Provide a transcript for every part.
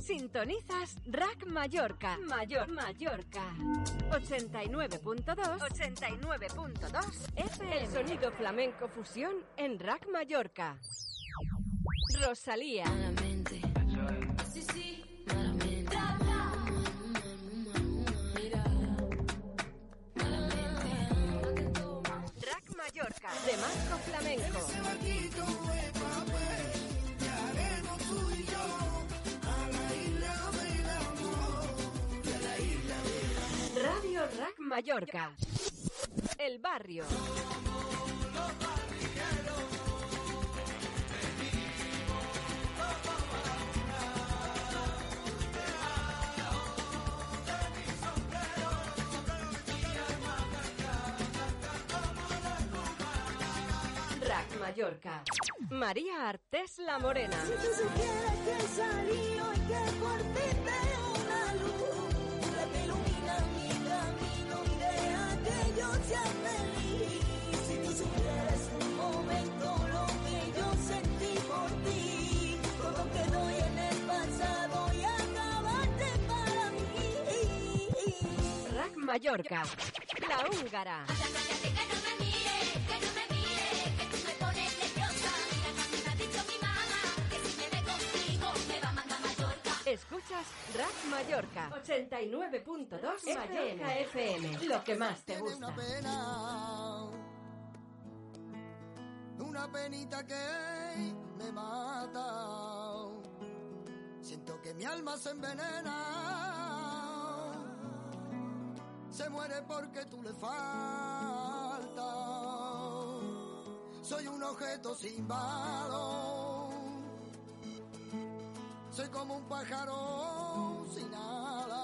Sintonizas Rack Mallorca. Mayor Mallorca. 89.2 89.2 FM. El sonido flamenco fusión en Rack Mallorca. Rosalía. Sí, Mallorca. De Marco Flamenco. Radio Rack Mallorca. El barrio. Mallorca. María Artés La Morena. Si tú supieras que salió y que por ti veo una luz, la que ilumina mi camino y deja que yo sea feliz. Si tú supieras un momento lo que yo sentí por ti, todo quedó en el pasado y acabaste para mí. Rack Mallorca. La húngara. Escuchas Rack Mallorca 89.2 Mallorca FM. Lo que más te gusta. una pena, una penita que me mata. Siento que mi alma se envenena, se muere porque tú le faltas. Soy un objeto sin valor, soy como un pájaro sin alas.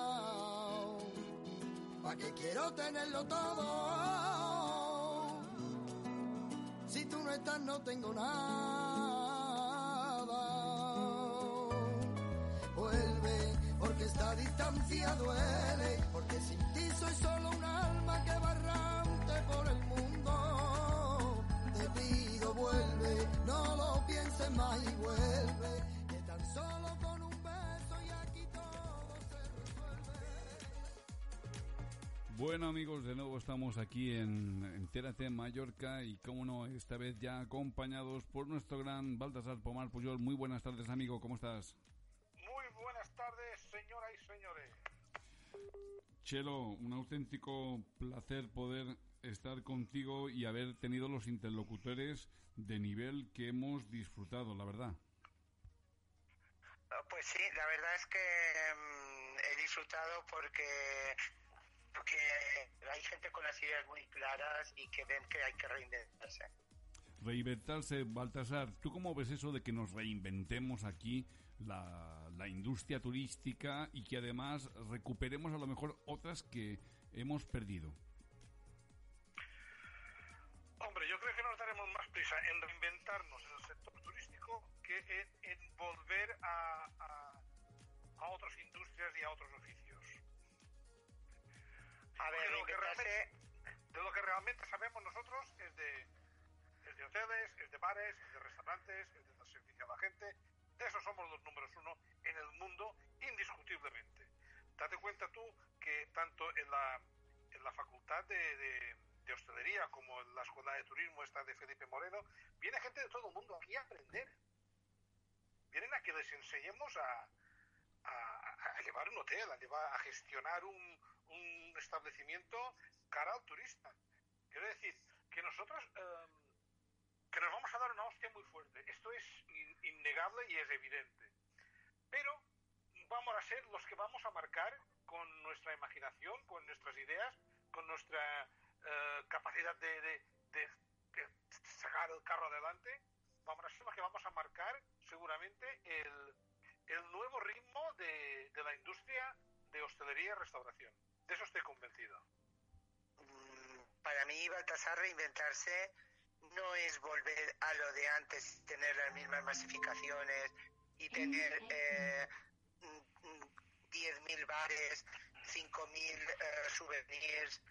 ¿Para qué quiero tenerlo todo? Si tú no estás no tengo nada. Vuelve, porque esta distancia duele, porque sin ti soy solo un alma que va errante por el mundo. Te pido, vuelve, no lo pienses más y vuelve, que tan solo Bueno amigos, de nuevo estamos aquí en Entérate Mallorca y como no, esta vez ya acompañados por nuestro gran Baltasar Pomar Puyol. Muy buenas tardes amigo, ¿cómo estás? Muy buenas tardes, señoras y señores. Chelo, un auténtico placer poder estar contigo y haber tenido los interlocutores de nivel que hemos disfrutado, la verdad. Pues sí, la verdad es que mm, he disfrutado porque porque hay gente con las ideas muy claras y que ven que hay que reinventarse. Reinventarse, Baltasar, ¿tú cómo ves eso de que nos reinventemos aquí la, la industria turística y que además recuperemos a lo mejor otras que hemos perdido? Hombre, yo creo que nos daremos más prisa en reinventarnos en el sector turístico que en, en volver a, a, a otras industrias y a otros oficios. A ver, de, lo que realmente, de lo que realmente sabemos nosotros es de, es de hoteles, es de bares, es de restaurantes, es de servicio a la gente. De eso somos los números uno en el mundo, indiscutiblemente. Date cuenta tú que tanto en la, en la facultad de, de- de hostelería como en la escuela de turismo esta de Felipe Moreno, viene gente de todo el mundo aquí a aprender. Vienen a que les enseñemos a, a, a llevar un hotel, a, llevar, a gestionar un, un establecimiento cara al turista. Quiero decir que nosotros eh, que nos vamos a dar una hostia muy fuerte. Esto es in- innegable y es evidente. Pero vamos a ser los que vamos a marcar con nuestra imaginación, con nuestras ideas, con nuestra eh, capacidad de- de- de sacar el carro adelante. Vamos a ser los que vamos a marcar seguramente el, el nuevo ritmo de, de la industria de hostelería y restauración. De eso estoy convencido. Mm, Para mí, Baltasar, reinventarse no es volver a lo de antes, tener las mismas masificaciones y tener eh, mm, mm, 10.000 bares, 5.000 eh, souvenirs.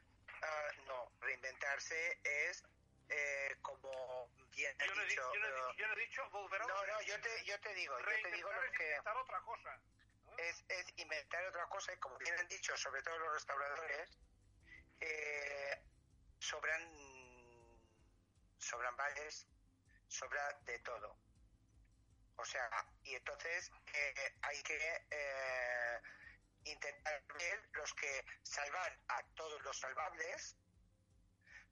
Ah, no, reinventarse es, eh, como bien Yo no, he, dicho- yo no he dicho volver a no, no, yo te, yo te digo, yo te digo lo que otra cosa. Es, es inventar otra cosa y como bien han dicho, sobre todo los restauradores, eh, sobran sobran vales, sobra de todo. O sea, y entonces eh, hay que eh, intentar ver los que salvar a todos los salvables,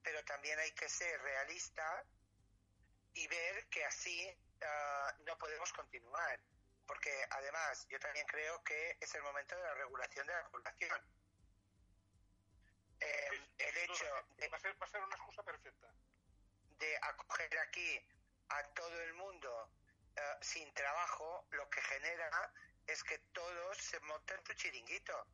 pero también hay que ser realista y ver que así ah, no podemos continuar. Porque además yo también creo que es el momento de la regulación de la población. Eh, Sí, el hecho de, va, a ser, va a ser una excusa perfecta. de acoger aquí a todo el mundo eh, sin trabajo, lo que genera es que todos se monten su chiringuito.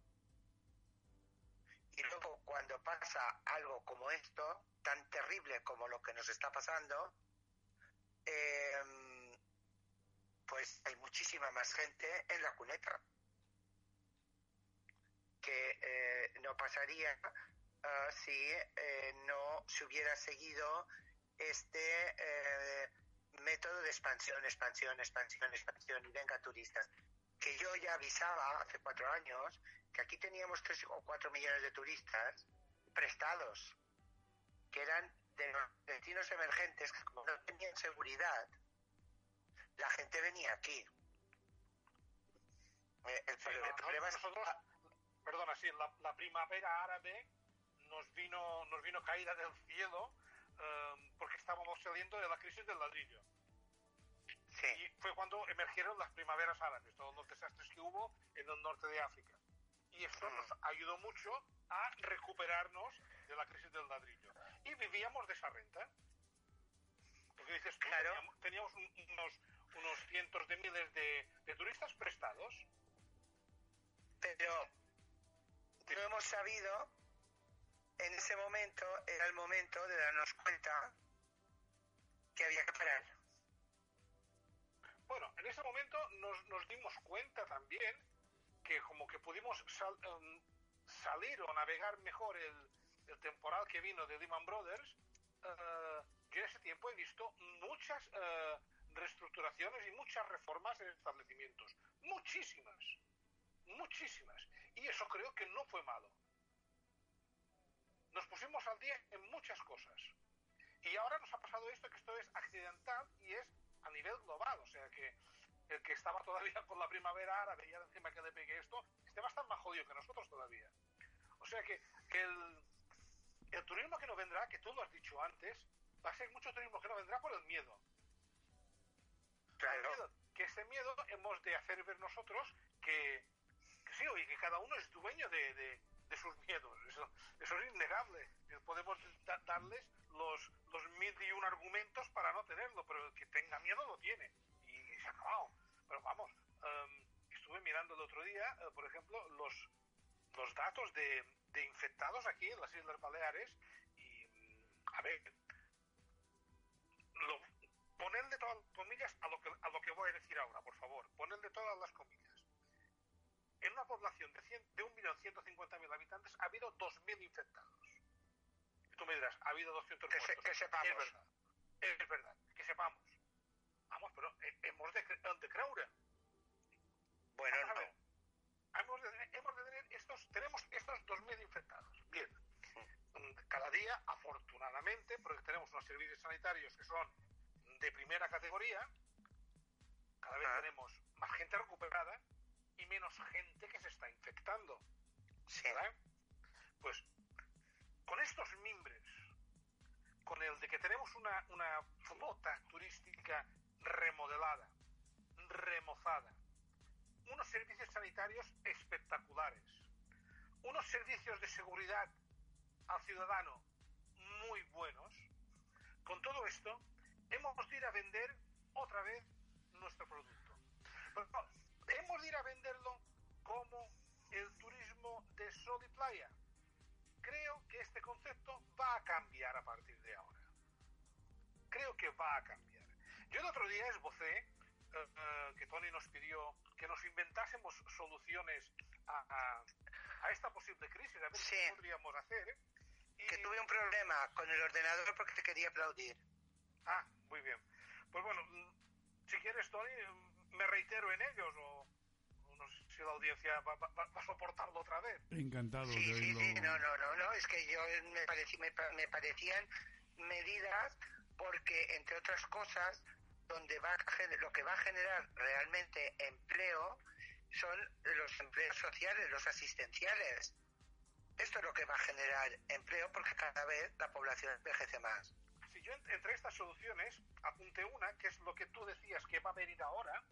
Y luego cuando pasa algo como esto, tan terrible como lo que nos está pasando, eh, pues hay muchísima más gente en la cuneta que eh, no pasaría ah, si eh, no se hubiera seguido este eh, método de expansión, expansión, expansión, expansión y venga turistas. Que yo ya avisaba hace cuatro años que aquí teníamos tres o cuatro millones de turistas prestados, que eran de los destinos emergentes que como no tenían seguridad, la gente venía aquí. Eh, el, el problema es nosotros, perdona, sí, la, la primavera árabe nos vino, nos vino caída del cielo eh, porque estábamos saliendo de la crisis del ladrillo. sí, Y fue cuando emergieron las primaveras árabes, todos los desastres que hubo en el norte de África. Y esto Mm. nos ayudó mucho a recuperarnos de la crisis del ladrillo. Y vivíamos de esa renta. Porque dices, Claro. teníamos, teníamos un- unos, unos cientos de miles de, de turistas prestados. pero no hemos sabido, en ese momento era el momento de darnos cuenta que había que parar. Bueno, en ese momento nos, nos dimos cuenta también que como que pudimos sal- em, salir o navegar mejor el, el temporal que vino de Lehman Brothers. eh, yo en ese tiempo he visto y muchas reformas en establecimientos. Muchísimas. Muchísimas. Y eso creo que no fue malo. Nos pusimos al día en muchas cosas. Y ahora nos ha pasado esto, que esto es accidental y es a nivel global. O sea que el que estaba todavía con la primavera árabe y ahora encima que le pegue esto, este va a estar más jodido que nosotros todavía. O sea que, que el, el turismo que no vendrá, que tú lo has dicho antes, va a ser mucho turismo que no vendrá por el miedo. Claro. Que ese miedo hemos de hacer ver nosotros que, sí, oye, que cada uno es dueño de, de- de sus miedos. Eso, eso es innegable. Podemos da- darles los, los mil y un argumentos para no tenerlo, pero el que tenga miedo lo tiene. Y se ha acabado. Pero vamos, em, estuve mirando el otro día, eh, por ejemplo, los, los datos de, de infectados aquí en las Islas Baleares y, mm, a ver, lo, ponedle todas las comillas a lo, que, a lo que voy a decir ahora, por favor. Ponedle todas las comillas. En una población de, 100 de 1.150.000 habitantes ha habido 2.000 infectados. Y tú me dirás, ha habido 200 Que se- que sepamos. Es verdad, es verdad, que sepamos. Vamos, pero eh, hemos de, de creure. Bueno, Vamos a no. ver. Hemos de, tener- hemos de tener estos, tenemos estos 2.000 infectados. Bien. Mm, Cada día, afortunadamente, porque tenemos unos servicios sanitarios que son de primera categoría, cada vez Ah. tenemos más gente recuperada y menos gente que se está infectando. Sí. ¿verdad? Pues con estos mimbres, con el de que tenemos una, una flota turística remodelada, remozada, unos servicios sanitarios espectaculares, unos servicios de seguridad al ciudadano muy buenos, con todo esto hemos de ir a vender otra vez nuestro producto. Pero no, hemos de ir a venderlo como el turismo de sol y playa. Creo que este concepto va a cambiar a partir de ahora. Creo que va a cambiar. Yo el otro día esbocé eh, eh, que Tony nos pidió que nos inventásemos soluciones a, a- a esta posible crisis, a ver Sí. qué podríamos hacer. Y, Que tuve un problema con el ordenador porque te quería aplaudir. Ah, muy bien. Pues Tony, me reitero en ellos o, no sé si la audiencia va, va- va a soportarlo otra vez. Encantado Sí, de sí, sí, no, no, no, no, es que yo me, pareci- me, pa- me parecían medidas porque, entre otras cosas, donde va a gen- lo que va a generar realmente empleo son los empleos sociales, los asistenciales. Esto es lo que va a generar empleo porque cada vez la población envejece más. Yo entre estas soluciones apunté una, que es lo que tú decías que va a venir ahora,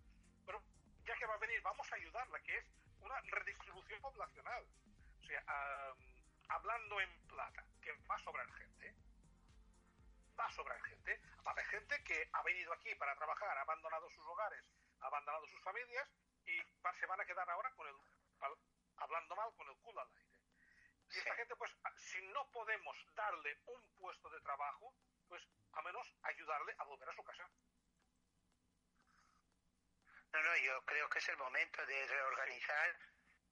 pero ya que va a venir, vamos a ayudarla, que es una redistribución poblacional. O sea, hablando en plata, que va a sobrar gente. Va a sobrar gente. Va a haber gente que ha venido aquí para trabajar, ha abandonado sus hogares, ha abandonado sus familias y va- se van a quedar ahora con el, hablando mal, con el culo al aire. Y esta gente, pues, si no podemos darle un puesto de trabajo, pues, a menos ayudarle a volver a su casa. No, no, yo creo que es el momento de reorganizar,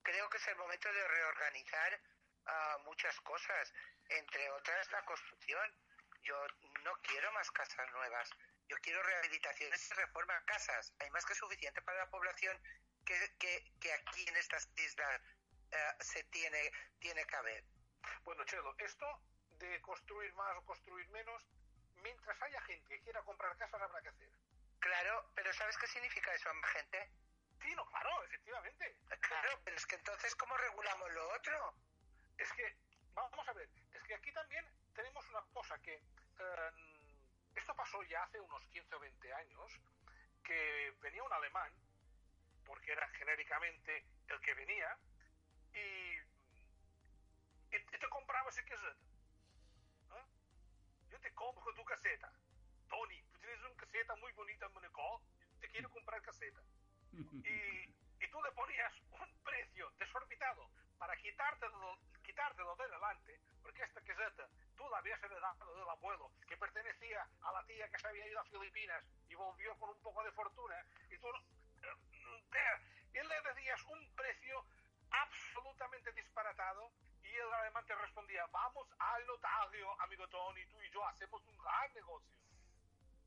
creo que es el momento de reorganizar ah, muchas cosas, entre otras la construcción. Yo no quiero más casas nuevas, yo quiero rehabilitaciones y reforma casas. Hay más que suficiente para la población que, que, que aquí en estas islas eh, se tiene, tiene que haber. Bueno, Chelo, esto de construir más o construir menos, mientras haya gente que quiera comprar casas, habrá que hacer. Claro, pero ¿sabes qué significa eso, gente? Sí, no, claro, efectivamente. Claro, pero es que entonces, ¿cómo regulamos lo otro? Es que, vamos a ver, es que aquí también tenemos una cosa que eh, esto pasó ya hace unos 15 o 20 años, que venía un alemán, porque era genéricamente el que venía, y, y, y te compraba ese caseta. Te compro tu caseta. Tony, tú tienes una caseta muy bonita en Monaco, te quiero comprar caseta y, y tú le ponías un precio desorbitado para quitártelo, quitártelo de delante, porque esta caseta tú la habías heredado del abuelo, que pertenecía a la tía que se había ido a Filipinas y volvió con un poco de fortuna, y tú eh, te- y le decías un precio absolutamente disparatado, el alemán te respondía, vamos al notario, amigo Tony, tú y yo hacemos un gran negocio.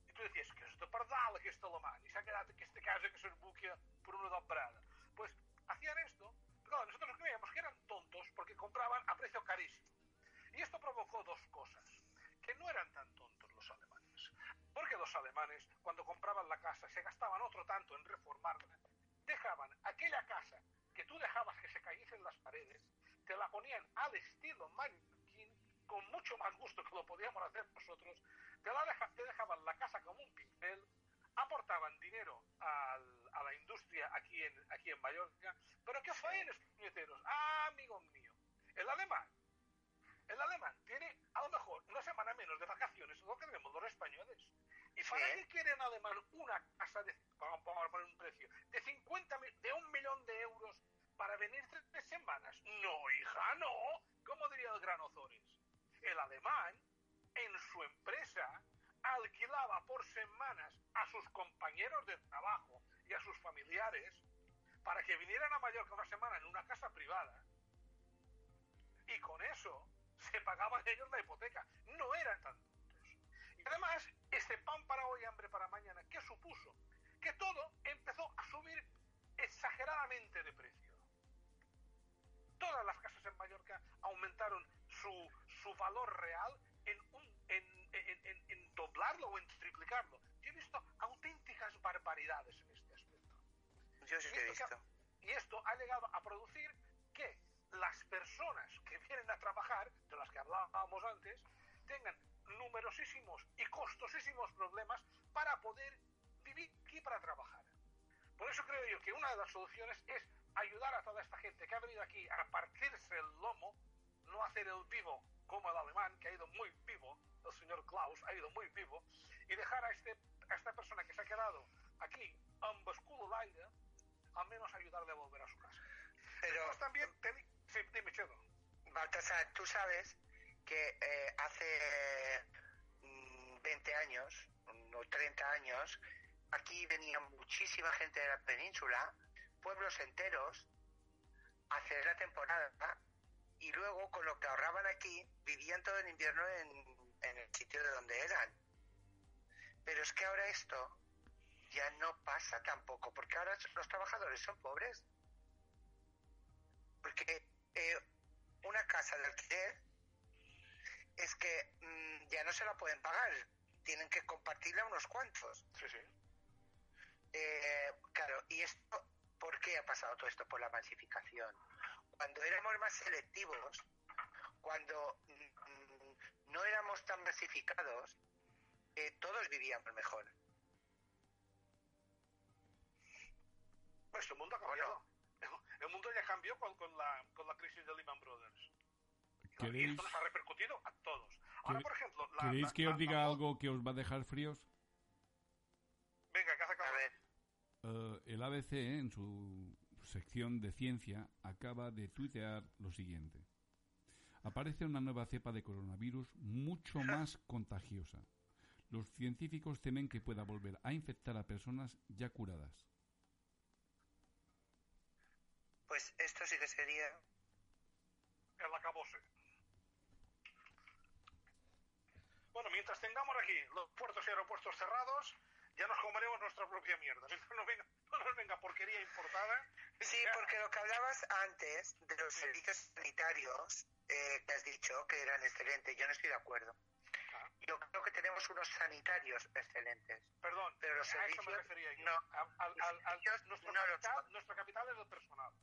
E tu decías que és de pardal aquest alemán y se ha quedado aquesta casa que se buquea por una dobrada. Pues hacían esto, pero claro, nosotros creíamos que eran tontos porque compraban a precio carísimo. Y esto provocó dos cosas, que no eran tan tontos los alemanes. Porque los alemanes, cuando compraban la casa, se gastaban otro tanto en reformarla, dejaban aquella casa que tú dejabas que se cayesen las paredes, te la ponían al estilo mallorquín, con mucho más gusto que lo podíamos hacer nosotros, te, la deja- te dejaban la casa como un pincel, aportaban dinero al- a la industria aquí en, aquí en Mallorca, pero ¿qué fue en estos puñeteros? Ah, amigo mío, el alemán, el alemán tiene a lo mejor una semana menos de vacaciones lo que tenemos los españoles. ¿Y para qué quiere en alemán una casa de, vamos a poner un precio, de 50, mi- de un millón de euros para venir tres, semanas? No. El alemán, en su empresa, alquilaba por semanas a sus compañeros de trabajo y a sus familiares para que vinieran a Mallorca una semana en una casa privada y con eso se pagaban ellos la hipoteca. No eran tan tontos. Y además, este pan para hoy, hambre para mañana, ¿qué supuso? Que todo empezó a subir exageradamente de precio. Todas las casas en Mallorca aumentaron su, su valor real en, un, en, en- en- doblarlo o en triplicarlo. Yo he visto auténticas barbaridades en este aspecto. Yo sí que he Y visto. que- Y esto ha llegado a producir que las personas que vienen a trabajar, de las que hablábamos antes, tengan numerosísimos y costosísimos problemas para poder vivir aquí para trabajar. Por eso creo yo que una de las soluciones es ayudar a toda esta gente que ha venido aquí a partirse el lomo, no hacer el vivo como el alemán, que ha ido muy vivo, el señor Klaus ha ido muy vivo, y dejar a, este, a esta persona que se ha quedado aquí, amb el culo al aire, al menos ayudarle a volver a su casa. Pero, Pues también, sí, dime, Chedo. Baltasar, tú sabes que eh, hace mm, 20 años, o 30 años, aquí venía muchísima gente de la península, pueblos enteros, a hacer la temporada y luego con lo que ahorraban aquí vivían todo el invierno en, en el sitio de donde eran. Pero es que ahora esto ya no pasa tampoco, porque ahora los trabajadores son pobres. Porque eh, una casa de alquiler es que mm, ya no se la pueden pagar, tienen que compartirla unos cuantos. Sí, sí. Eh, claro, ¿y esto por qué ha pasado todo esto? Por la masificación. Cuando éramos más selectivos, cuando mm, no éramos tan masificados, eh, todos vivíamos mejor. Pues el mundo ha cambiado. El, el mundo ya cambió con, con, la, con la crisis de Lehman Brothers. Y ¿Queréis, esto nos ha repercutido a todos. Ahora, ¿Quere- por ejemplo... La, ¿queréis la- que la- os diga la- algo que os va a dejar fríos? Eh, el ABC, en su sección de ciencia, acaba de tuitear lo siguiente. Aparece una nueva cepa de coronavirus mucho más contagiosa. Los científicos temen que pueda volver a infectar a personas ya curadas. pues esto sí que sería... el acabose. Bueno, mientras tengamos aquí los puertos y aeropuertos cerrados, ya nos comeremos nuestra propia mierda. Mientras no, venga, no nos venga porquería importada. Sí, porque lo que hablabas antes de los servicios sanitarios, eh, que has dicho que eran excelentes, yo no estoy de acuerdo. Ah. Yo creo que tenemos unos sanitarios excelentes. Perdón, Pero los a eso me servicios, refería yo. no. Al- al- al- servicios nuestro, no capital, son. nuestro capital es el personal.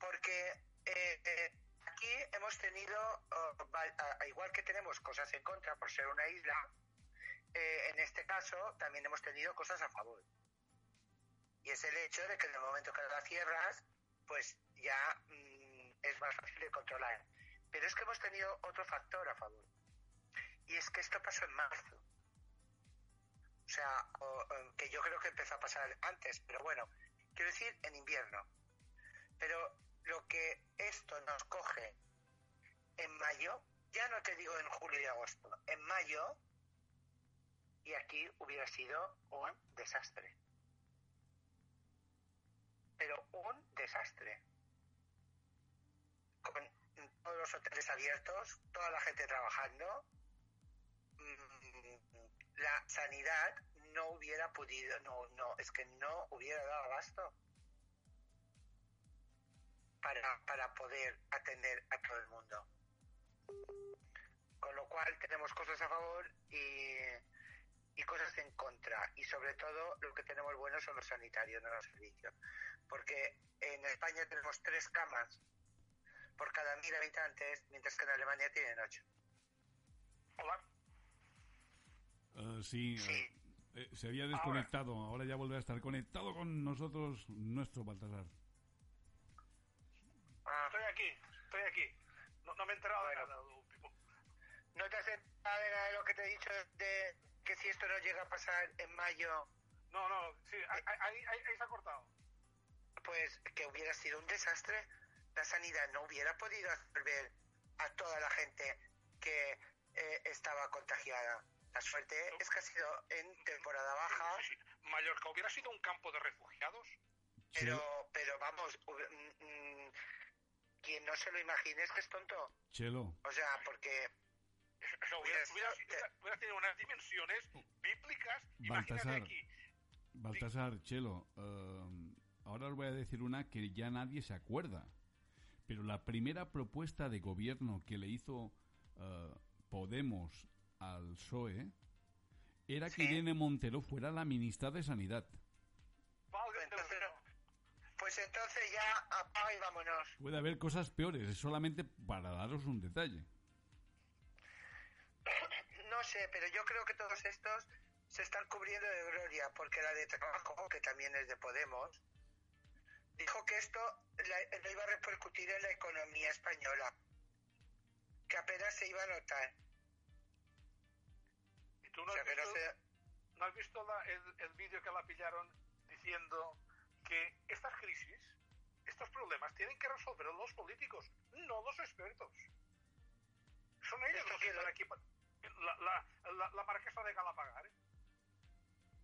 Porque eh, eh, aquí hemos tenido, oh, val- a- a igual que tenemos cosas en contra por ser una isla, eh, en este caso también hemos tenido cosas a favor. Y es el hecho de que en el momento que la cierras, pues ya mm, es más fácil de controlar. Pero es que hemos tenido otro factor a favor. Y es que esto pasó en marzo. O sea, que yo creo que empezó a pasar antes, pero bueno, quiero decir en invierno. Pero lo que esto nos coge en mayo, ya no te digo en julio y agosto, en mayo, y aquí hubiera sido un desastre. Pero un desastre. Con todos los hoteles abiertos, toda la gente trabajando, mm, la sanidad no hubiera podido, no, no, es que no hubiera dado abasto para, para poder atender a todo el mundo. Con lo cual tenemos cosas a favor y, y cosas en contra. Y sobre todo lo que tenemos bueno son los sanitarios, no los servicios. Porque en España tenemos tres camas por cada mil habitantes, mientras que en Alemania tienen ocho. Hola. Eh, sí, Sí. eh, eh, se había desconectado, ahora ya vuelve a estar conectado con nosotros nuestro Baltasar. Ah, Estoy aquí, estoy aquí. No, no me he enterado Bueno. de nada. ¿No te has enterado de nada de lo que te he dicho de que si esto no llega a pasar en mayo, No, no, sí, ahí, ahí, ahí- ahí se ha cortado. pues que hubiera sido un desastre? La sanidad no hubiera podido absorber a toda la gente que eh, estaba contagiada. La suerte es que ha sido en temporada baja, Sí, sí, sí. Mallorca hubiera sido un campo de refugiados. pero, pero vamos, mm, mm, quien no se lo imagine es que es tonto. Chelo, O sea, porque Eso hubiera, Hubiera hubiera- hubiera- tenido unas dimensiones bíblicas. Imagínate Baltasar. aquí. Baltasar, Chelo, eh, ahora os voy a decir una que ya nadie se acuerda. Pero la primera propuesta de gobierno que le hizo eh, Podemos al PSOE era que. Irene Montero fuera la ministra de Sanidad. Entonces, pues entonces ya apaga y vámonos. Puede haber cosas peores, es solamente para daros un detalle. No sé, pero yo creo que todos estos se están cubriendo de gloria, porque la de trabajo, que también es de Podemos, dijo que esto la- no iba a repercutir en la economía española, que apenas se iba a notar. ¿Y tú O no sea, has no visto, no has visto la- el, el vídeo que la pillaron diciendo que estas crisis, estos problemas, tienen que resolver los políticos, no los expertos? Son ellos ¿Esto los que están aquí. pa- La, la, la, la marquesa de Galapagar. ¿eh?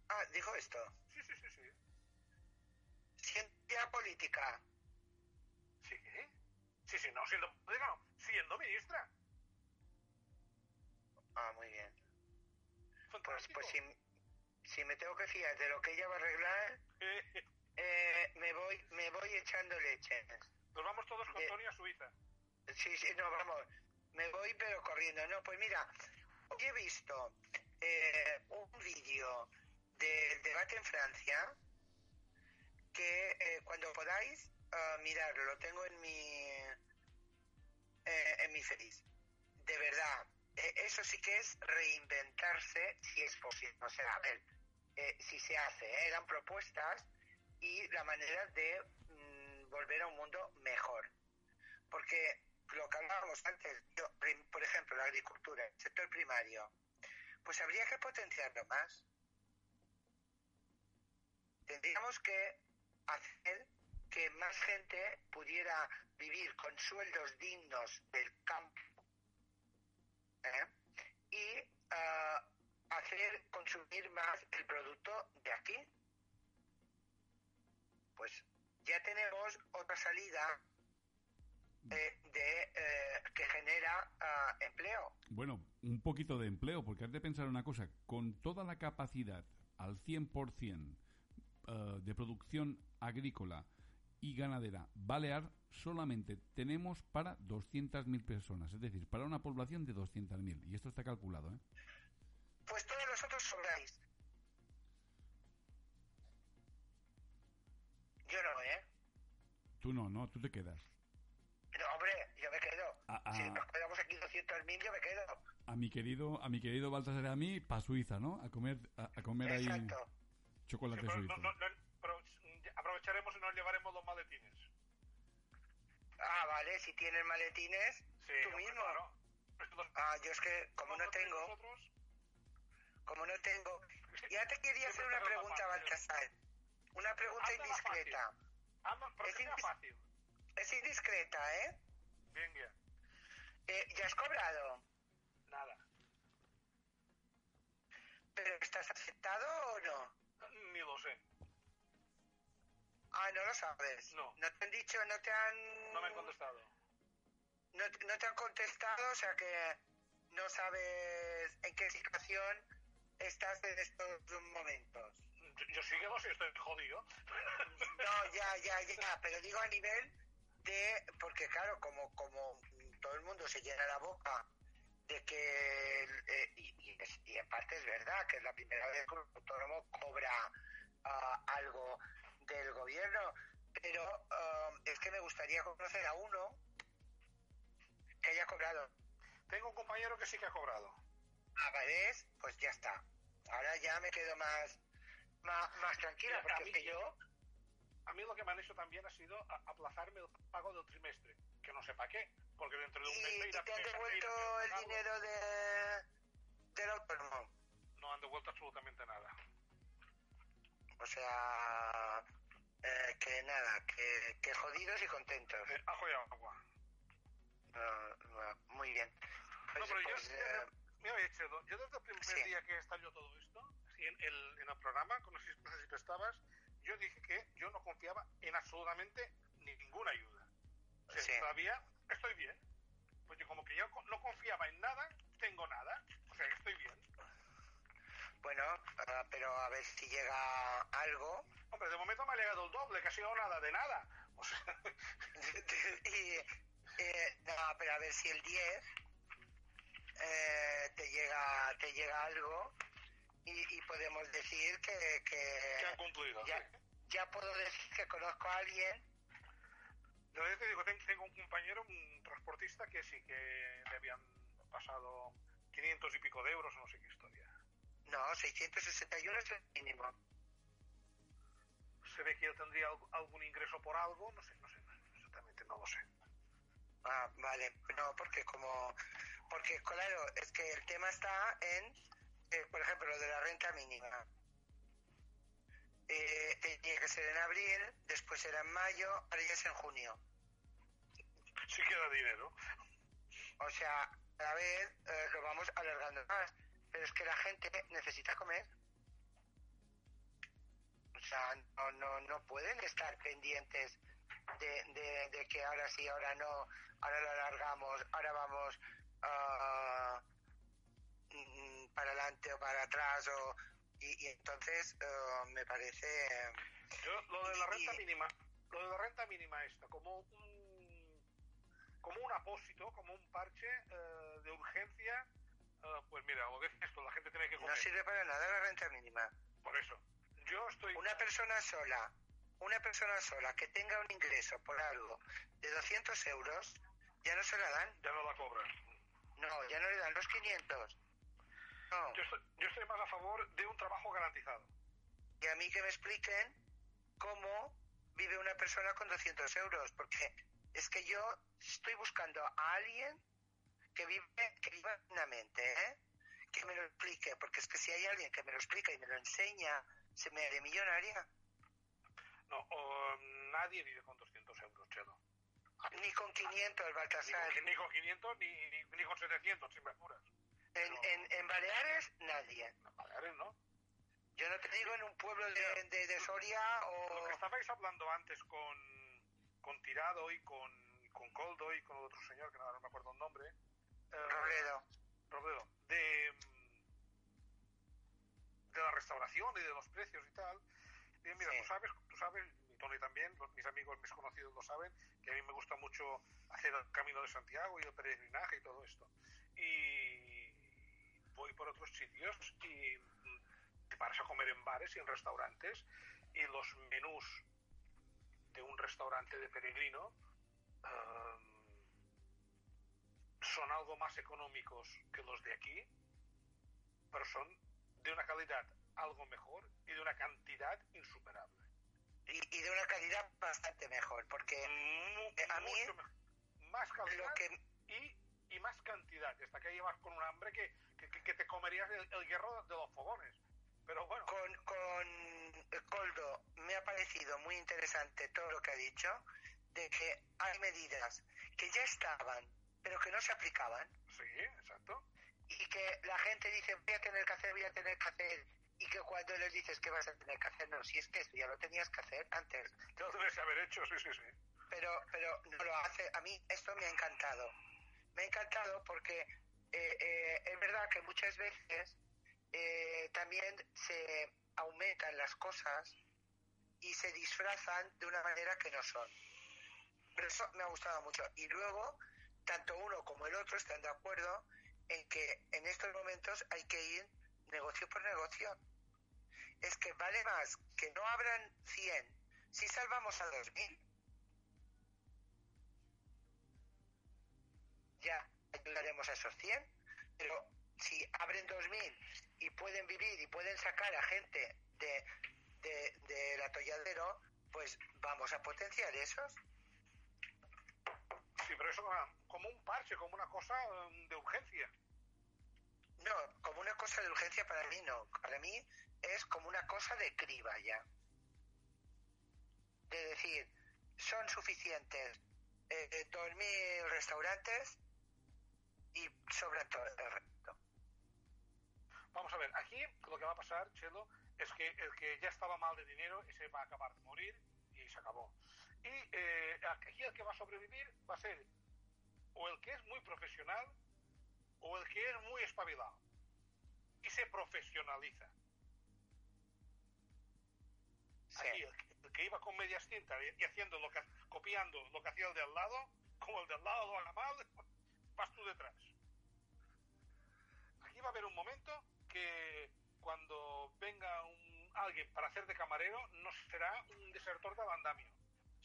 Ah, dijo esto. Sí, sí, sí, sí. Ciencia política. Sí, ¿eh? Sí, sí, no, siendo, siendo ministra. Ah, muy bien. Pues, Fantástico. pues si, si me tengo que fiar de lo que ella va a arreglar, eh, me voy me voy echando leche. Nos vamos todos con. Tony a Suiza. Sí, sí, no, vamos, me voy pero corriendo. No, pues mira, hoy he visto eh, un vídeo del debate en Francia que eh, cuando podáis ah, mirarlo, lo tengo en mi eh, en mi feliz. De verdad, eh, eso sí que es reinventarse si es posible. O sea, a ver, si se hace, eran propuestas y la manera de mm, volver a un mundo mejor. Porque antes, yo, por ejemplo, la agricultura, el sector primario, pues habría que potenciarlo más. Tendríamos que hacer que más gente pudiera vivir con sueldos dignos del campo ¿eh? y ah, hacer consumir más el producto de aquí. Pues ya tenemos otra salida eh, de eh, que genera ah, empleo. Bueno, un poquito de empleo, porque has de pensar una cosa, con toda la capacidad al 100% eh, de producción agrícola y ganadera balear, solamente tenemos para 200.000 personas, es decir, para una población de 200.000. Y esto está calculado, ¿eh? Pues todos los otros sobráis. Yo no, ¿eh? Tú no, no, tú te quedas. Ah. Si nos quedamos aquí 200.000, yo me quedo. A mi querido, a mi querido Baltasar y a mí, para Suiza, ¿no? A comer, a, a comer ahí chocolate Sí, pero, suizo. no- no- no- pero, aprovecharemos y nos llevaremos los maletines. Ah, vale, si tienes maletines, Sí, tú hombre, mismo. claro. Ah, yo es que como no tengo, nosotros- como no tengo... Ya te quería hacer una pregunta, Baltasar. Una pregunta indiscreta. Anda, Es indis- fácil. Es indiscreta, ¿eh? Bien, bien. Eh, ¿Ya has cobrado? Nada. ¿Pero estás aceptado o no? Ni lo sé. Ah, no lo sabes. No. ¿No te han dicho, no te han... No me han contestado. no, te- no te han contestado, o sea que no sabes en qué situación estás en estos momentos. Yo, yo sí que sé, estoy jodido. No, ya, ya, ya, pero digo a nivel de, porque claro, como, como el mundo se llena la boca de que, eh, y, y es- y en parte es verdad, que es la primera vez que un autónomo cobra ah, algo del gobierno, pero ah, es que me gustaría conocer a uno que haya cobrado. Tengo un compañero que sí que ha cobrado. Ah, ¿ves? Pues ya está. Ahora ya me quedo más, más, más tranquila, porque a es mí- que yo... A mí lo que me han hecho también ha sido a- aplazarme el pago del trimestre. Que no sé para qué. Porque dentro de un mes ¿Y, te han devuelto el dinero de, del autónomo? No han devuelto absolutamente nada. O sea, eh, que nada, que, que jodidos y contentos. Eh, ajo y agua. Ah, ah, muy bien. No, Pues, pero yo, pues, eh, mira, Echedo, yo desde el primer sí. día que estalló todo esto, en el, en el programa, no sé si tú estabas, yo dije que yo no confiaba en absolutamente ninguna ayuda. Sea, Sí. todavía estoy bien. Yo como que yo no confiaba en nada, tengo nada. O sea, que estoy bien. bueno, ah, pero a ver si llega algo. Hombre, de momento me ha llegado el doble, que ha sido nada de nada. O sea, y, eh, no, pero a ver si el 10 eh, te llega te llega algo y, y podemos decir que, que que han cumplido. ya, sí. ya puedo decir que conozco a alguien Yo te digo, ten- tengo un compañero, un transportista, que sí que le habían pasado 500 y pico de euros no sé qué historia. no 661 es el mínimo Se ve que él tendría al- algún ingreso por algo, no sé, no sé, exactamente no lo sé. ah vale no porque como porque claro es que el tema está en eh, por ejemplo lo de la renta mínima eh, tenía que ser en abril después era en mayo ahora ya es en junio Sí queda dinero. O sea, cada vez eh, lo vamos alargando más. Pero es que la gente necesita comer. O sea, no, no, no pueden estar pendientes de, de, de que ahora sí, ahora no, ahora lo alargamos, ahora vamos mm, para adelante o para atrás o, Y, y entonces eh, me parece... Yo, lo de la Y- renta mínima, lo de la renta mínima esta, como un, como un apósito, como un parche eh, de urgencia, eh, pues mira, lo que es esto, la gente tiene que No comer. sirve para nada la renta mínima. Por eso, yo estoy... Una persona sola, una persona sola que tenga un ingreso por algo de 200 euros, ya no se la dan. Ya no la cobran. No, ya no le dan los 500. No. Yo estoy, yo estoy más a favor de un trabajo garantizado. Y a mí que me expliquen cómo vive una persona con 200 euros, porque es que yo estoy buscando a alguien que vive, que viva dignamente, ¿eh? Que me lo explique, porque es que si hay alguien que me lo explica y me lo enseña, se me haré millonaria. No, o, nadie vive con 200 euros, Chelo. Ni con 500, Ni Baltasar. con, ni con 500 ni, ni, ni con 700, si me apuras. En, en, en Baleares, nadie. En Baleares, ¿no? Yo no te digo en un pueblo de, de, de Soria Lo que o... estabais hablando antes con, con Tirado y con, con Coldo y con otro señor, que no me acuerdo el nombre. eh, Robledo. Robledo, de, mm, de la restauración y de los precios y tal. Y mira, Sí. tú sabes, tú sabes, y Tony también, los- mis amigos, mis conocidos lo saben, que a mí me gusta mucho hacer el Camino de Santiago y el peregrinaje y todo esto. Y voy por otros sitios y mm, te paras a comer en bares y en restaurantes y los menús de un restaurante de peregrino um, son algo más económicos que los de aquí, pero son de una calidad algo mejor y de una cantidad insuperable. Y, y de una calidad bastante mejor, porque Eh, a mí, mejor. más calidad lo que... y, y más cantidad. Hasta que llevas con un hambre que, que, que- te comerías el, el hierro de los fogones. Pero bueno, Con, con Coldo me ha parecido muy interesante todo lo que ha dicho, de que hay medidas que ya estaban, pero que no se aplicaban, sí, exacto. y que la gente dice, voy a tener que hacer, voy a tener que hacer, y que cuando les dices que vas a tener que hacer, no, si es que esto ya lo tenías que hacer antes, Lo que haber hecho, sí, sí, sí. pero, pero no lo hace, a mí esto me ha encantado, me ha encantado porque eh, eh, es verdad que muchas veces eh, también se aumentan las cosas y se disfrazan de una manera que no son. Pero eso me ha gustado mucho. Y luego, tanto uno como el otro están de acuerdo en que en estos momentos hay que ir negocio por negocio. Es que vale más que no abran 100 si salvamos a 2000. Ya ayudaremos a esos 100, pero si abren 2000 y pueden vivir y pueden sacar a gente de, de, del atolladero, pues vamos a potenciar esos. Sí, pero eso como- un parche, como una cosa um, de urgencia. No, como una cosa de urgencia para mí no. Para mí es como una cosa de criba ya. De decir, son suficientes eh, 2.000 restaurantes y sobran todo el resto. Vamos a ver, aquí lo que va a pasar, Chelo, es que el que ya estaba mal de dinero, ese va a acabar de morir y se acabó. Y eh, aquí el que va a sobrevivir va a ser o el que es muy profesional o el que es muy espabilado. Y se profesionaliza. Sí. Aquí el que, el que iba con medias tintas y, y haciendo lo que, copiando lo que hacía el de al lado, como el de al lado lo haga mal, vas tú detrás. Aquí va a haber un momento que cuando venga un, alguien para hacer de camarero no será un desertor del andamio.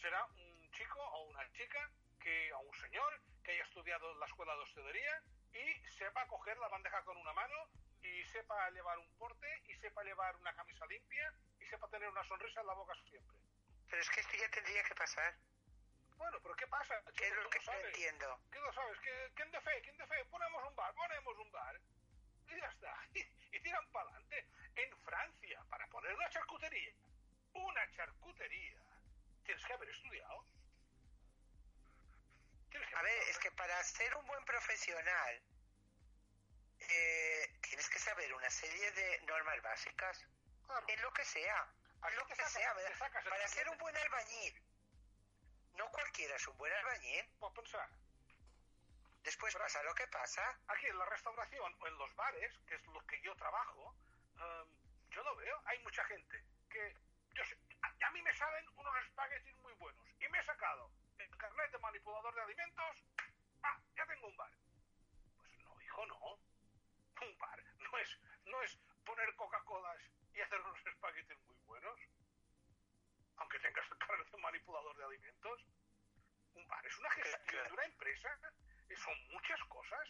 Será un chico o una chica que, o un señor que haya estudiado la escuela de hostelería y sepa coger la bandeja con una mano y sepa llevar un porte y sepa llevar una camisa limpia y sepa tener una sonrisa en la boca siempre. Pero es que esto ya tendría que pasar. Bueno, pero ¿qué pasa? ¿Qué es Chico, lo ¿Qué que no entiendo? ¿Qué lo sabes? ¿Qué- ¿Quién de fe? ¿Quién de fe? Ponemos un bar, ponemos un bar. Y ya está. Y, tiran para adelante. En Francia, para poner una charcutería, una charcutería, tienes que haber estudiado. Que A ver, es que para ser un buen profesional eh, tienes que saber una serie de normas básicas. Claro. En lo que sea. En lo que sacas- sea. sacas Para ser un buen albañil. No cualquiera es un buen albañil. Pues pensar, Después pasa lo que pasa. aquí en la restauración o en los bares, que es lo que yo trabajo, em, yo lo veo. Hay mucha gente que. Yo sé, a, a mí me salen unos espaguetis muy buenos. Y me he sacado el carnet de manipulador de alimentos. Ah, ya tengo un bar. Pues no, hijo, no. Un bar no es, no es poner Coca-Colas y hacer unos espaguetis muy buenos. Aunque tengas el carnet de manipulador de alimentos. Un bar es una gestión de una empresa. eh, Son muchas cosas.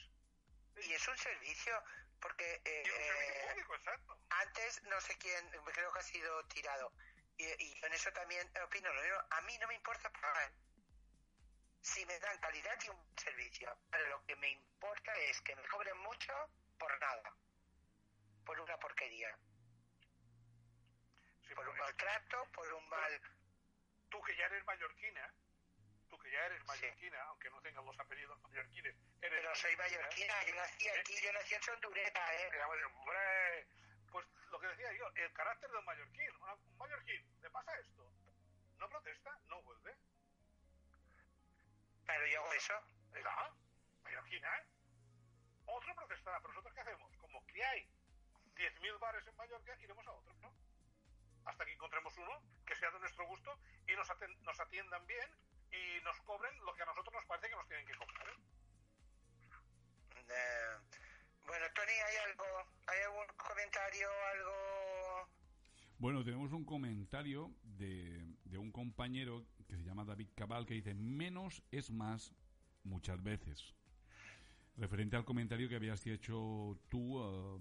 Y es un servicio, porque eh, servicio eh, público, exacto. antes no sé quién, creo que ha sido tirado. Y, y en eso también opino lo mismo. A mí no me importa pagar. Si me dan calidad y un servicio. Pero lo que me importa es que me cobren mucho por nada. Por una porquería. Sí, Por un pero maltrato, por un mal... tú que ya eres mallorquina, tú que ya eres Sí. mallorquina, aunque no tengas los apellidos mallorquines, eres Soy mallorquina, yo nací aquí, yo nací en Sondureta, ¿eh? Hombre, Pues lo que decía yo, el carácter del mallorquín. Una- un mallorquín, le pasa esto, no protesta, no vuelve. Pero yo hago eso. Venga, mallorquina, ¿eh? Otro protestará, pero nosotros ¿qué hacemos? Como que hay 10.000 bares en Mallorca, iremos a otro, ¿no? Hasta que encontremos uno que sea de nuestro gusto y nos, nos atiendan bien y nos cobren lo que a nosotros nos parece que nos tienen que cobrar. ¿eh? Eh, bueno, Tony, ¿hay algo? ¿Hay algún comentario, algo? Bueno, tenemos un comentario de, de un compañero que se llama David Cabal que dice menos es más muchas veces. Referente al comentario que habías hecho tú, eh,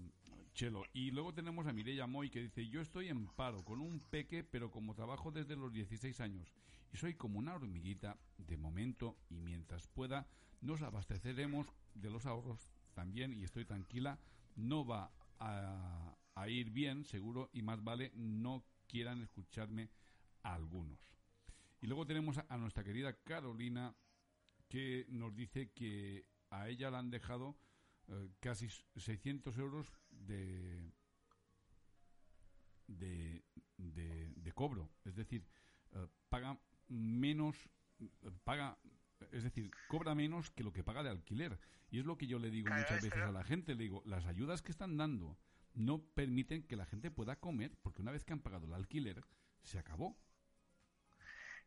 Chelo. Y luego tenemos a Mireia Moy que dice, yo estoy en paro con un peque, pero como trabajo desde los 16 años y soy como una hormiguita de momento y mientras pueda nos abasteceremos de los ahorros también y estoy tranquila, no va a, ir bien seguro y más vale no quieran escucharme a algunos. Y luego tenemos a nuestra querida Carolina que nos dice que a ella la han dejado eh, casi 600 euros de, de, de, de cobro. Es decir, eh, paga menos, eh, paga, es decir, cobra menos que lo que paga de alquiler. Y es lo que yo le digo muchas veces a la gente. Le digo, las ayudas que están dando no permiten que la gente pueda comer porque una vez que han pagado el alquiler, se acabó.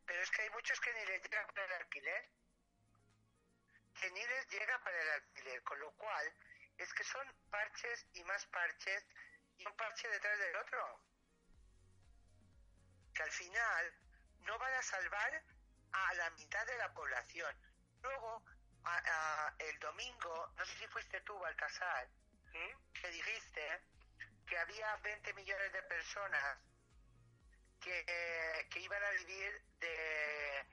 Pero es que hay muchos que ni les llega para el alquiler. Que ni les llega para el alquiler. Con lo cual, es que son parches y más parches y un parche detrás del otro. Que al final no van a salvar a la mitad de la población. Luego, a- el domingo, no sé si fuiste tú, Baltasar, ¿Mm? que dijiste que había 20 millones de personas que, que iban a vivir de,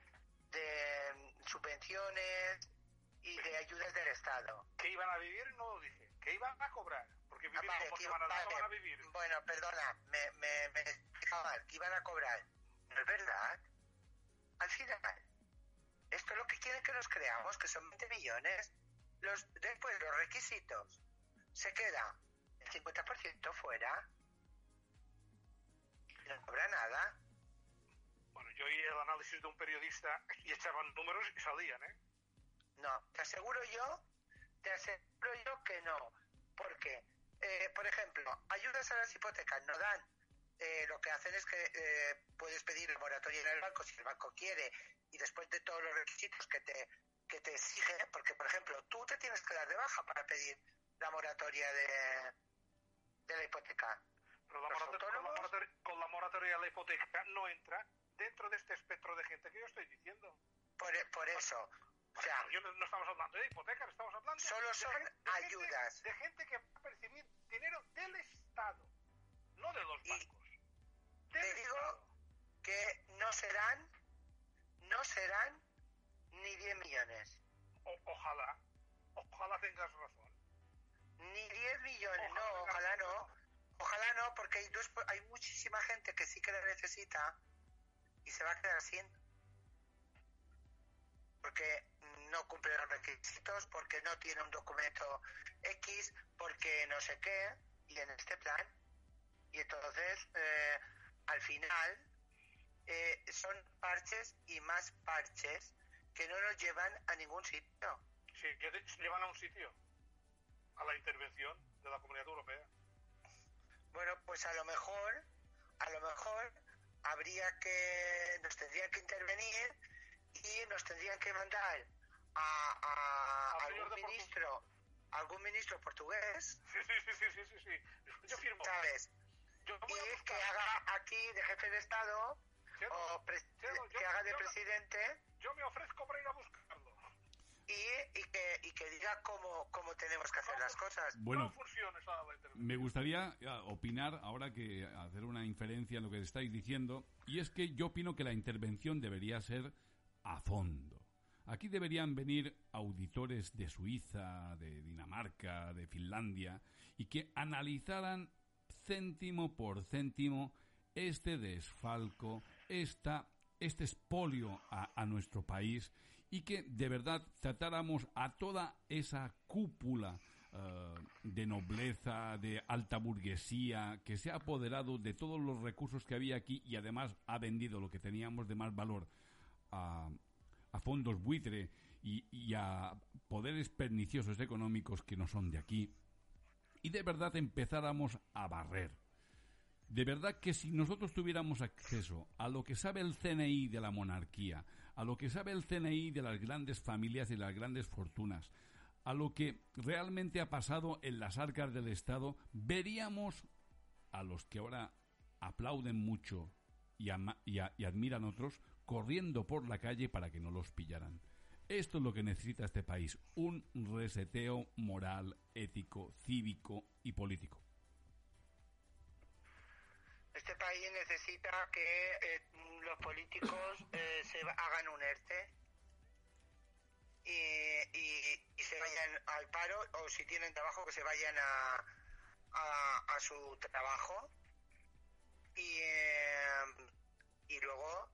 de subvenciones y de ayudas del Estado. Que iban a vivir, no lo dije. Que iban a cobrar. Porque vivir Ah, vale, como que van a, no vale. van a vivir. Bueno, perdona, me, me, me mal, que iban a cobrar. No es verdad. Al final, esto es lo que quieren que nos creamos, que son 20 millones. Los, después, los requisitos. Se queda el 50% fuera. No cobra nada. Bueno, yo oí el análisis de un periodista y echaban números y salían, ¿eh? No, te aseguro yo, te aseguro yo que no. Porque, eh, por ejemplo, ayudas a las hipotecas no dan. Eh, lo que hacen es que eh, puedes pedir el moratorio en el banco si el banco quiere y después de todos los requisitos que te, que te exige, porque, por ejemplo, tú te tienes que dar de baja para pedir la moratoria de, de la hipoteca. Pero la moratoria, con, la moratoria, con la moratoria de la hipoteca no entra dentro de este espectro de gente que yo estoy diciendo. Por, por eso, o sea, Yo no, estamos hablando de hipotecas, estamos hablando Solo de son de gente- ayudas. de gente que va a percibir dinero del Estado, no de los bancos. Te digo Estado. que no serán, no serán ni 10 millones. O- ojalá, ojalá tengas razón. Ni 10 millones, Ojalá no, ojalá razón. no. Ojalá no, porque hay, dos- hay muchísima gente que sí que la necesita y se va a quedar sin. Porque no cumple los requisitos, porque no tiene un documento X, porque no sé qué, y en este plan. Y entonces, eh, al final, eh, son parches y más parches que no nos llevan a ningún sitio. Sí, que llevan a un sitio, a la intervención de la Comunidad Europea. Bueno, pues a lo mejor, a lo mejor habría que, nos tendrían que intervenir y nos tendrían que mandar a, algún ministro, algún ministro portugués, Sí, sí, sí, sí, sí, sí, sí. Yo firmo. ¿sabes? Yo voy a Y que haga aquí de jefe de Estado Chelo, o pre- Chelo, yo- que haga de yo- presidente Yo me ofrezco para ir a buscarlo. y, y, que, y que diga cómo, cómo tenemos que hacer las cosas. Bueno, me gustaría eh, opinar ahora que hacer una inferencia en lo que estáis diciendo y es que yo opino que la intervención debería ser a fondo. Aquí deberían venir auditores de Suiza, de Dinamarca, de Finlandia y que analizaran céntimo por céntimo este desfalco, esta, este expolio a, a nuestro país y que de verdad tratáramos a toda esa cúpula eh, de nobleza, de alta burguesía, que se ha apoderado de todos los recursos que había aquí y además ha vendido lo que teníamos de más valor a, a fondos buitre y, a poderes perniciosos económicos que no son de aquí y de verdad empezáramos a barrer. De verdad que si nosotros tuviéramos acceso a lo que sabe el CNI de la monarquía, a lo que sabe el CNI de las grandes familias y las grandes fortunas, a lo que realmente ha pasado en las arcas del Estado, veríamos a los que ahora aplauden mucho y, y y admiran otros corriendo por la calle para que no los pillaran. Esto es lo que necesita este país, un reseteo moral, ético, cívico y político. Este país necesita que eh, los políticos eh, se hagan un ERTE y, y- y se vayan al paro o si tienen trabajo que se vayan a, a, a su trabajo y, eh, y luego,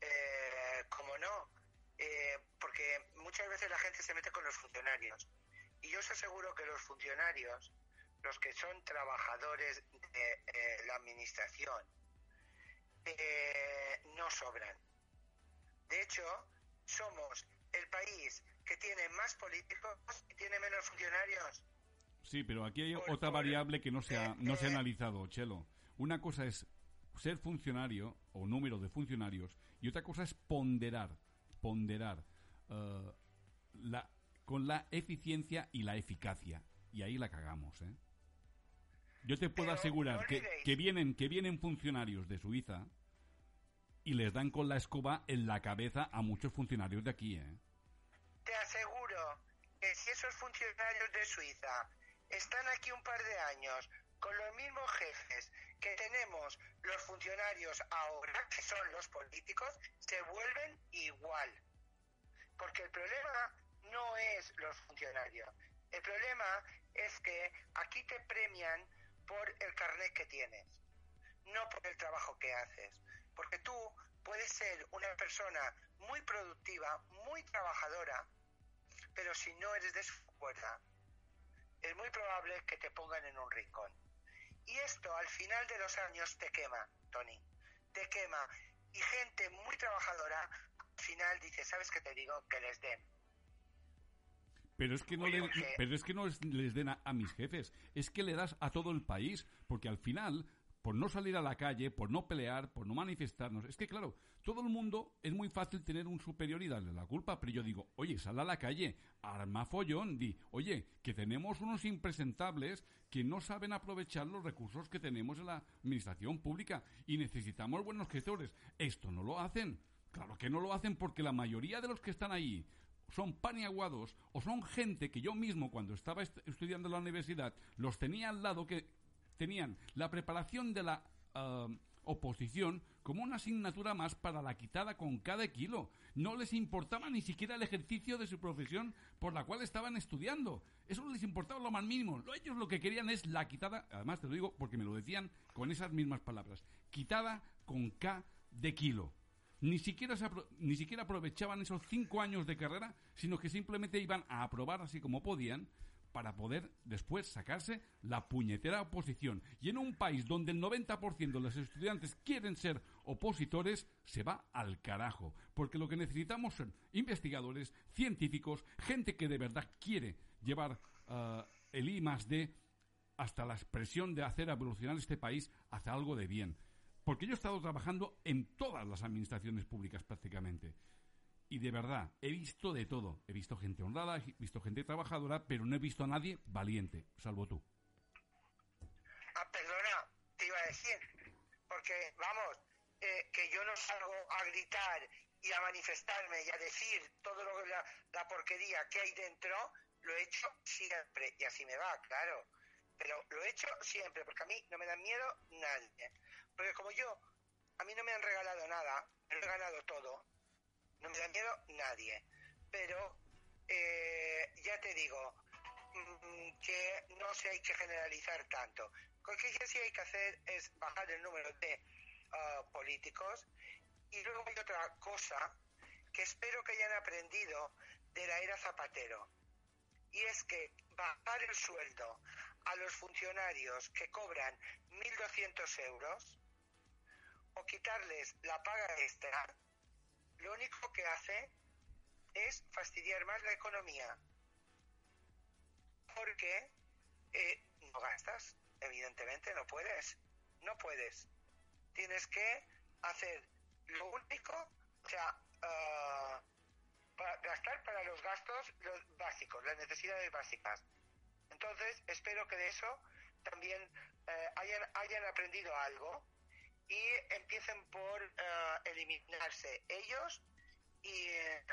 eh, como no, eh, porque muchas veces la gente se mete con los funcionarios y yo os aseguro que los funcionarios los que son trabajadores de eh, la administración eh, no sobran. De hecho, somos el país que tiene más políticos y tiene menos funcionarios. Sí, pero aquí hay Por- otra por- variable que no se ha, no se ha eh. analizado, Chelo. Una cosa es ser funcionario o número de funcionarios y otra cosa es ponderar, ponderar eh, la, con la eficiencia y la eficacia. Y ahí la cagamos, ¿eh? Yo te puedo Pero asegurar no que, que vienen que vienen funcionarios de Suiza y les dan con la escoba en la cabeza a muchos funcionarios de aquí, ¿eh? Te aseguro que si esos funcionarios de Suiza están aquí un par de años con los mismos jefes que tenemos los funcionarios ahora, que son los políticos, se vuelven igual. Porque el problema no es los funcionarios. El problema es que aquí te premian por el carnet que tienes, no por el trabajo que haces. Porque tú puedes ser una persona muy productiva, muy trabajadora, pero si no eres de su cuerda, es muy probable que te pongan en un rincón. Y esto al final de los años te quema, Tony. Te quema. Y gente muy trabajadora al final dice, ¿sabes qué te digo? Que les den. Pero es que no, Oye, le- pero es que no es- les den a, a mis jefes, es que le das a todo el país, porque al final, por no salir a la calle, por no pelear, por no manifestarnos, es que claro, todo el mundo es muy fácil tener un superior y darle la culpa, pero yo digo, oye, sal a la calle, arma follón, di, oye, que tenemos unos impresentables que no saben aprovechar los recursos que tenemos en la administración pública y necesitamos buenos gestores. Esto no lo hacen. Claro que no lo hacen porque la mayoría de los que están ahí son paniaguados o son gente que yo mismo cuando estaba est- estudiando en la universidad los tenía al lado que tenían la preparación de la ah, oposición como una asignatura más para la quitada con cada kilo. No les importaba ni siquiera el ejercicio de su profesión por la cual estaban estudiando. Eso no les importaba lo más mínimo. Lo- Ellos lo que querían es la quitada, además te lo digo porque me lo decían con esas mismas palabras, quitada con K de kilo ni siquiera, ni siquiera aprovechaban esos cinco años de carrera, sino que simplemente iban a aprobar así como podían para poder después sacarse la puñetera oposición. Y en un país donde el 90% de los estudiantes quieren ser opositores, se va al carajo. Porque lo que necesitamos son investigadores, científicos, gente que de verdad quiere llevar ah, el I más D hasta la expresión de hacer evolucionar este país hacia algo de bien. Porque yo he estado trabajando en todas las administraciones públicas prácticamente. Y de verdad, he visto de todo. He visto gente honrada, he visto gente trabajadora, pero no he visto a nadie valiente, salvo tú. Ah, perdona, te iba a decir, porque vamos, eh, que yo no salgo a gritar y a manifestarme y a decir todo lo la, la porquería que hay dentro, lo he hecho siempre y así me va, claro. Pero lo he hecho siempre, porque a mí no me da miedo nadie. Porque como yo, a mí no me han regalado nada, me lo he ganado todo, no me da miedo nadie. Pero eh, ya te digo mm, que no se hay que generalizar tanto. Lo que sí hay que hacer es bajar el número de ah, políticos. Y luego hay otra cosa que espero que hayan aprendido de la era Zapatero. Y es que bajar el sueldo a los funcionarios que cobran 1.200 euros o quitarles la paga extra, lo único que hace es fastidiar más la economía. Porque eh, no gastas, evidentemente no puedes, no puedes. Tienes que hacer lo único, o sea, para gastar para los gastos los básicos, las necesidades básicas. Entonces, espero que de eso también eh, hayan, aprendido algo y empiecen por eh, eliminarse ellos y, eh,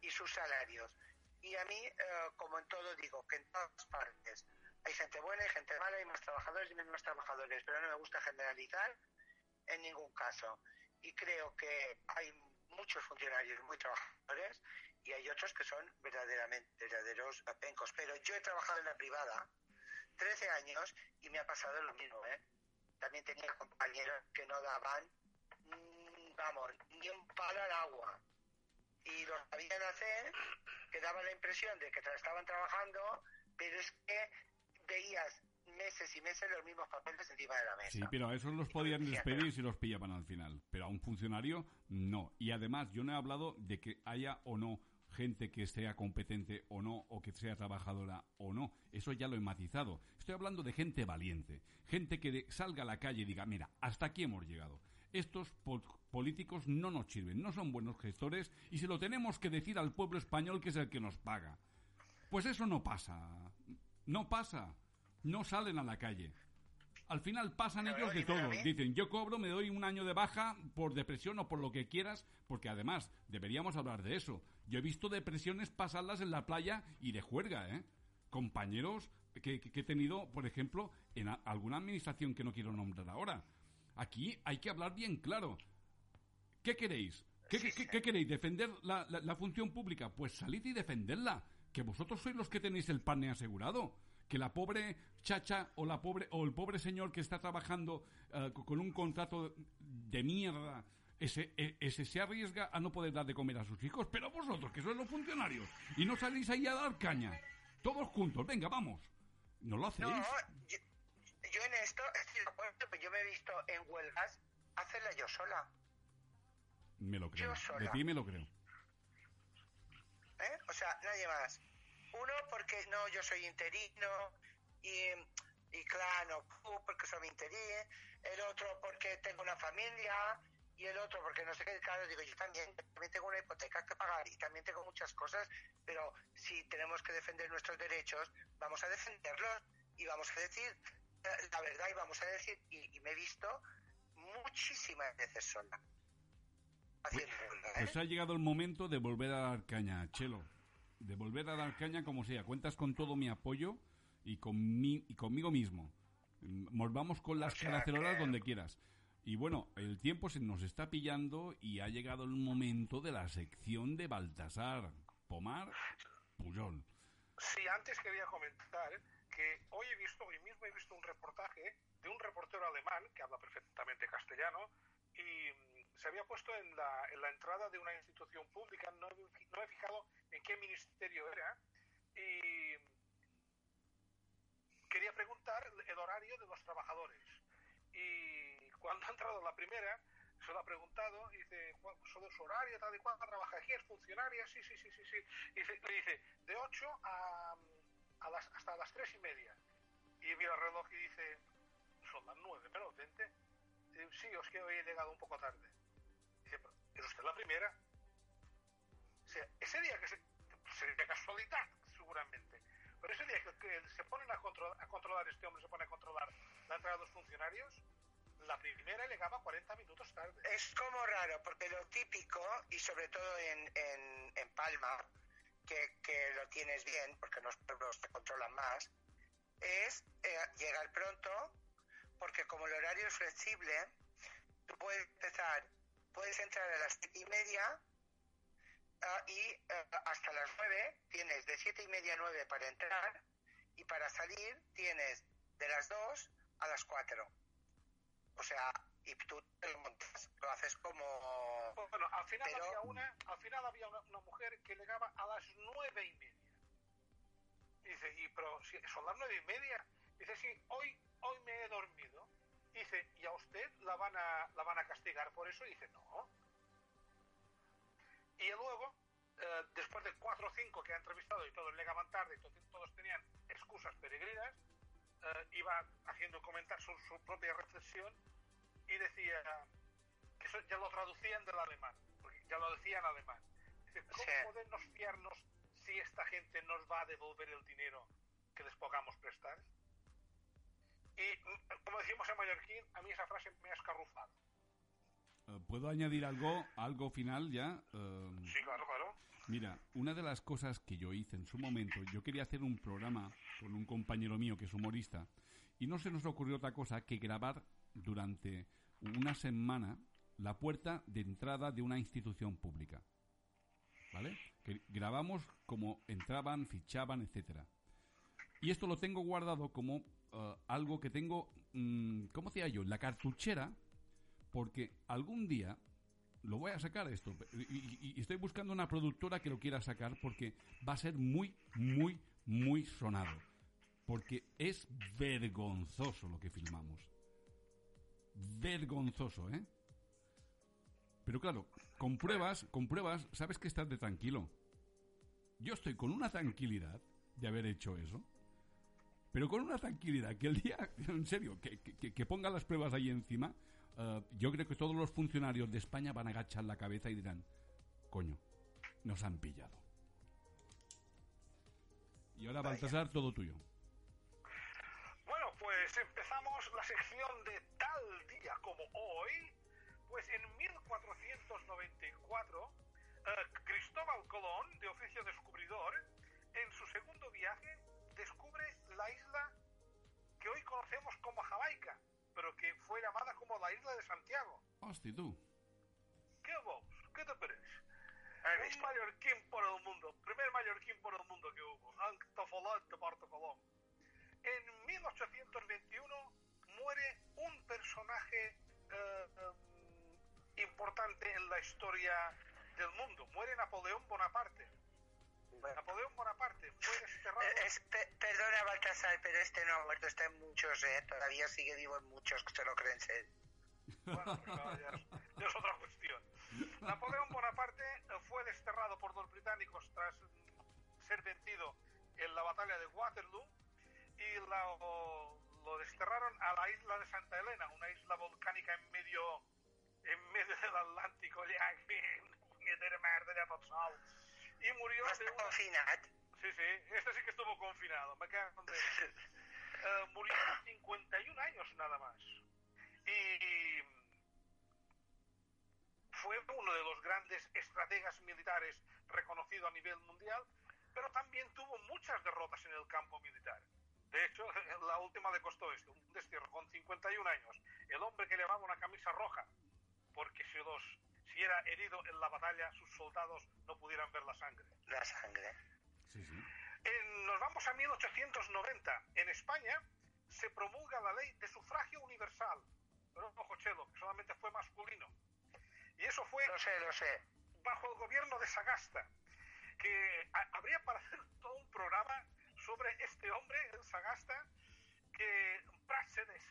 y sus salarios. Y a mí, eh, como en todo, digo que en todas partes hay gente buena, hay gente mala, hay más trabajadores y menos trabajadores, pero no me gusta generalizar en ningún caso. Y creo que hay muchos funcionarios muy trabajadores y hay otros que son verdaderamente verdaderos pencos. Pero yo he trabajado en la privada 13 años y me ha pasado lo mismo, ¿eh? También tenía compañeros que no daban, mm, vamos, ni un palo al agua. Y lo sabían hacer, que daba la impresión de que estaban trabajando, pero es que veías meses y meses los mismos papeles encima de la mesa. Sí, pero a esos los podían despedir si los pillaban al final. Pero a un funcionario, no. Y además, yo no he hablado de que haya o no gente que sea competente o no, o que sea trabajadora o no. Eso ya lo he matizado. Estoy hablando de gente valiente. Gente que salga a la calle y diga, mira, hasta aquí hemos llegado. Estos po- políticos no nos sirven, no son buenos gestores y se lo tenemos que decir al pueblo español que es el que nos paga. Pues eso no pasa. No pasa. No salen a la calle. Al final pasan Pero ellos de todo. Dicen, yo cobro, me doy un año de baja por depresión o por lo que quieras, porque además deberíamos hablar de eso. Yo he visto depresiones pasarlas en la playa y de juerga, ¿eh? Compañeros que, que- que he tenido, por ejemplo, en a- alguna administración que no quiero nombrar ahora. Aquí hay que hablar bien claro. ¿Qué queréis? ¿Qué, qué- qué- qué queréis? ¿Defender la, la- la función pública? Pues salid y defenderla. Que vosotros sois los que tenéis el pan asegurado. Que la pobre chacha o la pobre o el pobre señor que está trabajando co- con un contrato de mierda, ese, e- ese se arriesga a no poder dar de comer a sus hijos. Pero vosotros, que sois los funcionarios, y no salís ahí a dar caña. Todos juntos, venga, vamos. ¿No lo hacéis? No, yo, yo en esto estoy de acuerdo, pero yo me he visto en huelgas hacerla yo sola. Me lo creo. yo sola. De ti me lo creo. ¿eh? O sea, nadie más. Uno, porque no, yo soy interino y, y claro, no, porque soy interino. El otro, porque tengo una familia. Y el otro, porque no sé qué, claro, digo, yo también, también tengo una hipoteca que pagar y también tengo muchas cosas, pero si tenemos que defender nuestros derechos, vamos a defenderlos y vamos a decir la verdad y vamos a decir, y, y me he visto muchísimas veces sola. Haciendo huelga, ¿eh? Pues ha llegado el momento de volver a dar caña, Chelo. De volver a dar caña como sea. Cuentas con todo mi apoyo y, con mi- y conmigo mismo. Mm, Volvamos con las O sea cacerolas que- donde quieras. Y bueno, el tiempo se nos está pillando y ha llegado el momento de la sección de Baltasar. Pomar Puyol. Sí, antes quería comentar que hoy he visto, hoy mismo he visto un reportaje de un reportero alemán que habla perfectamente castellano y se había puesto en la, en la entrada de una institución pública, no, no he fijado en qué ministerio era, y quería preguntar el horario de los trabajadores. Y cuando ha entrado la primera, se lo ha preguntado, y dice, "¿Cuál- sobre su horario, tal y cual, trabaja aquí, es funcionaria, sí, sí, sí, sí, sí. Y le dice, de 8 a, las, hasta las 3 y media. y mira el reloj y dice, son las nueve, pero vente. Dice, sí, es que hoy he llegado un poco tarde. Pero ¿es la primera? O sea, ese día que se, sería casualidad, seguramente, pero ese día que, que se ponen a, control- a controlar, este hombre se pone a controlar la entrada de los funcionarios, la primera llegaba 40 minutos tarde. Es como raro, porque lo típico, y sobre todo en, en, en Palma, que, que lo tienes bien, porque los pueblos te controlan más, es eh, llegar pronto, porque como el horario es flexible, tú puedes empezar, puedes entrar a las siete y media ah, y eh, hasta las nueve tienes de siete y media a nueve para entrar y para salir tienes de las dos a las cuatro. O sea, y tú te lo montas, lo haces como... Bueno, al final Pero- había una, al final había una, una mujer que llegaba a las nueve y media. Dice, y pero si son las nueve y media. Dice, sí, hoy, hoy me he dormido. Dice, ¿y a usted la van a, la van a castigar por eso? Dice, no. Y luego, eh, después de cuatro o cinco que ha entrevistado y todos llegaban tarde y to- todos tenían excusas peregrinas, eh, iba haciendo comentar su, su propia reflexión y decía que eso ya lo traducían del alemán, porque ya lo decía en alemán. Dice, ¿cómo Sí. podemos fiarnos si esta gente nos va a devolver el dinero que les pongamos prestar? Y mm, como decimos en mallorquín, a mí esa frase me ha escarrufado. Eh, ¿Puedo añadir algo, algo final ya? Eh, Sí, claro, claro. Mira, una de las cosas que yo hice en su momento, yo quería hacer un programa con un compañero mío que es humorista, y no se nos ocurrió otra cosa que grabar durante una semana la puerta de entrada de una institución pública. ¿Vale? Que grabamos como entraban, fichaban, etcétera. Y esto lo tengo guardado como eh, algo que tengo, mm, ¿cómo decía yo? La cartuchera, porque algún día lo voy a sacar esto. Y estoy buscando una productora que lo quiera sacar porque va a ser muy, muy, muy sonado. Porque es vergonzoso lo que filmamos. Vergonzoso, ¿eh? Pero claro, con pruebas, con pruebas, sabes que estás de tranquilo. Yo estoy con una tranquilidad de haber hecho eso. Pero con una tranquilidad que el día, en serio, que, que- que ponga las pruebas ahí encima, eh, yo creo que todos los funcionarios de España van a agachar la cabeza y dirán, coño, nos han pillado. Y ahora, Baltasar, todo tuyo. Bueno, pues empezamos la sección de tal día como hoy. Pues en 1494, eh, Cristóbal Colón, de oficio descubridor, en su segundo viaje la isla que hoy conocemos como Jamaica, pero que fue llamada como la isla de Santiago. Hostia, tú. ¿Qué vos? ¿Qué te parece? ¿Has Un mallorquín por el mundo, primer mallorquín por el mundo que hubo, Antofolat de Porto Colón. En 1821 muere un personaje eh, eh, importante en la historia del mundo. Muere Napoleón Bonaparte. Bueno. Napoleón Bonaparte fue desterrado. Eh, es- pe- perdona, Baltasar, pero este no ha muerto, está en muchos, ¿eh? Todavía sigue vivo en muchos que se lo creen ser. Bueno, pues nada, ya, es, ya es otra cuestión. Napoleón Bonaparte fue desterrado por los británicos tras ser vencido en la batalla de Waterloo y lo, lo desterraron a la isla de Santa Elena, una isla volcánica en medio en medio del Atlántico, ya merda, ya tot sol. Y murió No de una... confinat. Sí, sí, este sí que estuvo confinado. Me cago Dios. Eh, murió a 51 años nada más. Y fue uno de los grandes estrategas militares reconocido a nivel mundial, pero también tuvo muchas derrotas en el campo militar. De hecho, la última le costó esto, un destierro con 51 años. El hombre que llevaba una camisa roja, porque si, los, si era herido en la batalla, sus soldados no pudieran ver la sangre. La sangre. Sí, sí. En- nos vamos a 1890. En España se promulga la ley de sufragio universal. Pero ojo, Chelo, que solamente fue masculino. Y eso fue Lo sé, lo sé. bajo el gobierno de Sagasta. Que ha- habría para hacer todo un programa sobre este hombre, el Sagasta, que Prácedes